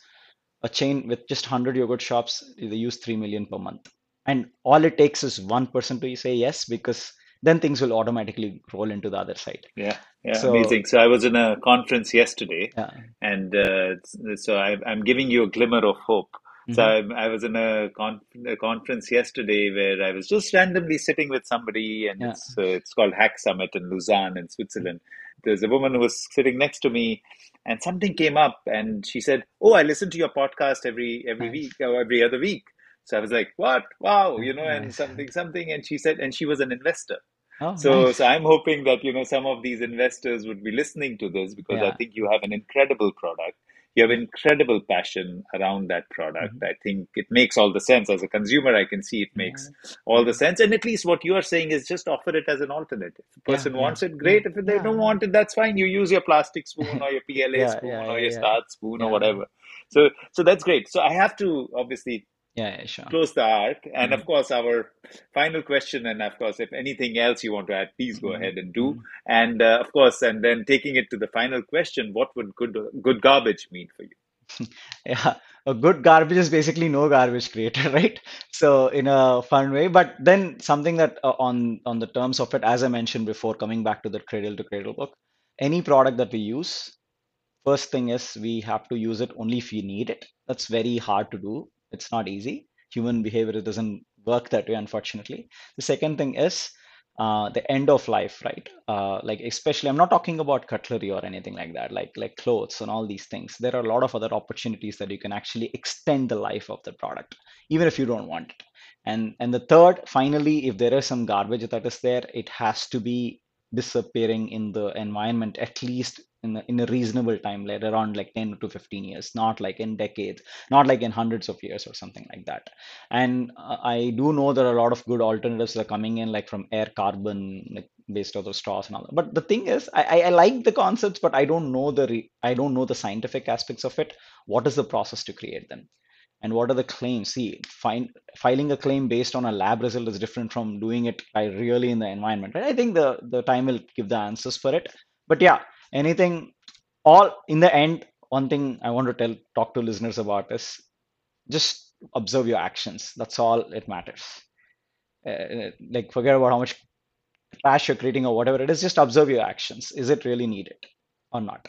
a chain with just hundred yogurt shops, they use three million per month, and all it takes is one person to say yes, because then things will automatically roll into the other side. Yeah, yeah, So amazing. So I was in a conference yesterday, yeah. and uh, so I, I'm giving you a glimmer of hope. So hmm I, I was in a, con a conference yesterday where I was just randomly sitting with somebody, and Yeah. it's uh, it's called Hack Summit in Lausanne in Switzerland. There's a woman who was sitting next to me, and something came up, and she said, "Oh, I listen to your podcast every every week or every other week." So I was like, "What? Wow!" You know, and something something, and she said, and she was an investor. Oh, So, so. I'm hoping that, you know, some of these investors would be listening to this because I think you have an incredible product. You have incredible passion around that product. hmm I think it makes all the sense. As a consumer, I can see it makes Yeah. all the sense. And at least what you are saying is just offer it as an alternative. If a person Yeah. wants it, Yeah. great. If they don't want it, that's fine. You use your plastic spoon or your PLA [LAUGHS] spoon or your Yeah. starch spoon or whatever. So, so that's great. So I have to obviously Yeah. Yeah. Sure. close the arc. And hmm of course, our final question, and of course, if anything else you want to add, please go hmm ahead and do. hmm And uh, of course, and then taking it to the final question, what would good good garbage mean for you? [LAUGHS] Yeah, a good garbage is basically no garbage created, [LAUGHS] right? So in a fun way, but then something that uh, on on the terms of it, as I mentioned before, coming back to the cradle to cradle book, any product that we use, first thing is we have to use it only if we need it. That's very hard to do. It's not easy. Human behavior doesn't work that way, unfortunately. The second thing is uh, the end of life, right? Uh, like especially, I'm not talking about cutlery or anything like that, like like clothes and all these things. There are a lot of other opportunities that you can actually extend the life of the product, even if you don't want it. And and the third, finally, if there is some garbage that is there, it has to be disappearing in the environment at least in a, in a reasonable time, like around like 10 to 15 years, not like in decades, not like in hundreds of years or something like that. And uh, I do know there are a lot of good alternatives that are coming in, like from AirCarbon, like based out of straws and all that. But the thing is, I, I I like the concepts, but I don't know the re I don't know the scientific aspects of it. What is the process to create them? And what are the claims? See, find, filing a claim based on a lab result is different from doing it by really in the environment. I think the the time will give the answers for it. But yeah, anything, all in the end, one thing I want to tell talk to listeners about is just observe your actions. That's all it matters. Uh, like forget about how much trash you're creating or whatever it is. Just observe your actions. Is it really needed or not?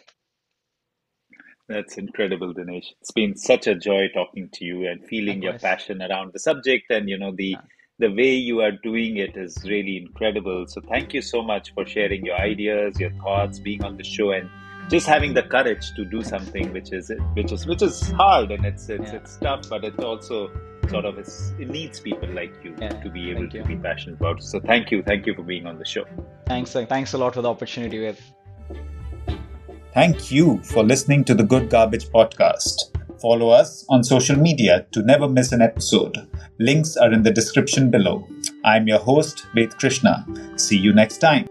That's incredible, Dinesh. It's been such a joy talking to you and feeling your passion around the subject and you know the the way you are doing it is really incredible. So thank you so much for sharing your ideas, your thoughts, being on the show, and just having the courage to do something which is which is which is hard and it's it's, Yeah. it's tough, but it also sort of is, it needs people like you Yeah, to be able thank to you. be passionate about. So thank you, thank you for being on the show. Thanks, uh, thanks a lot for the opportunity. With Thank you for listening to the Good Garbage podcast. Follow us on social media to never miss an episode. Links are in the description below. I'm your host, Ved Krishna. See you next time.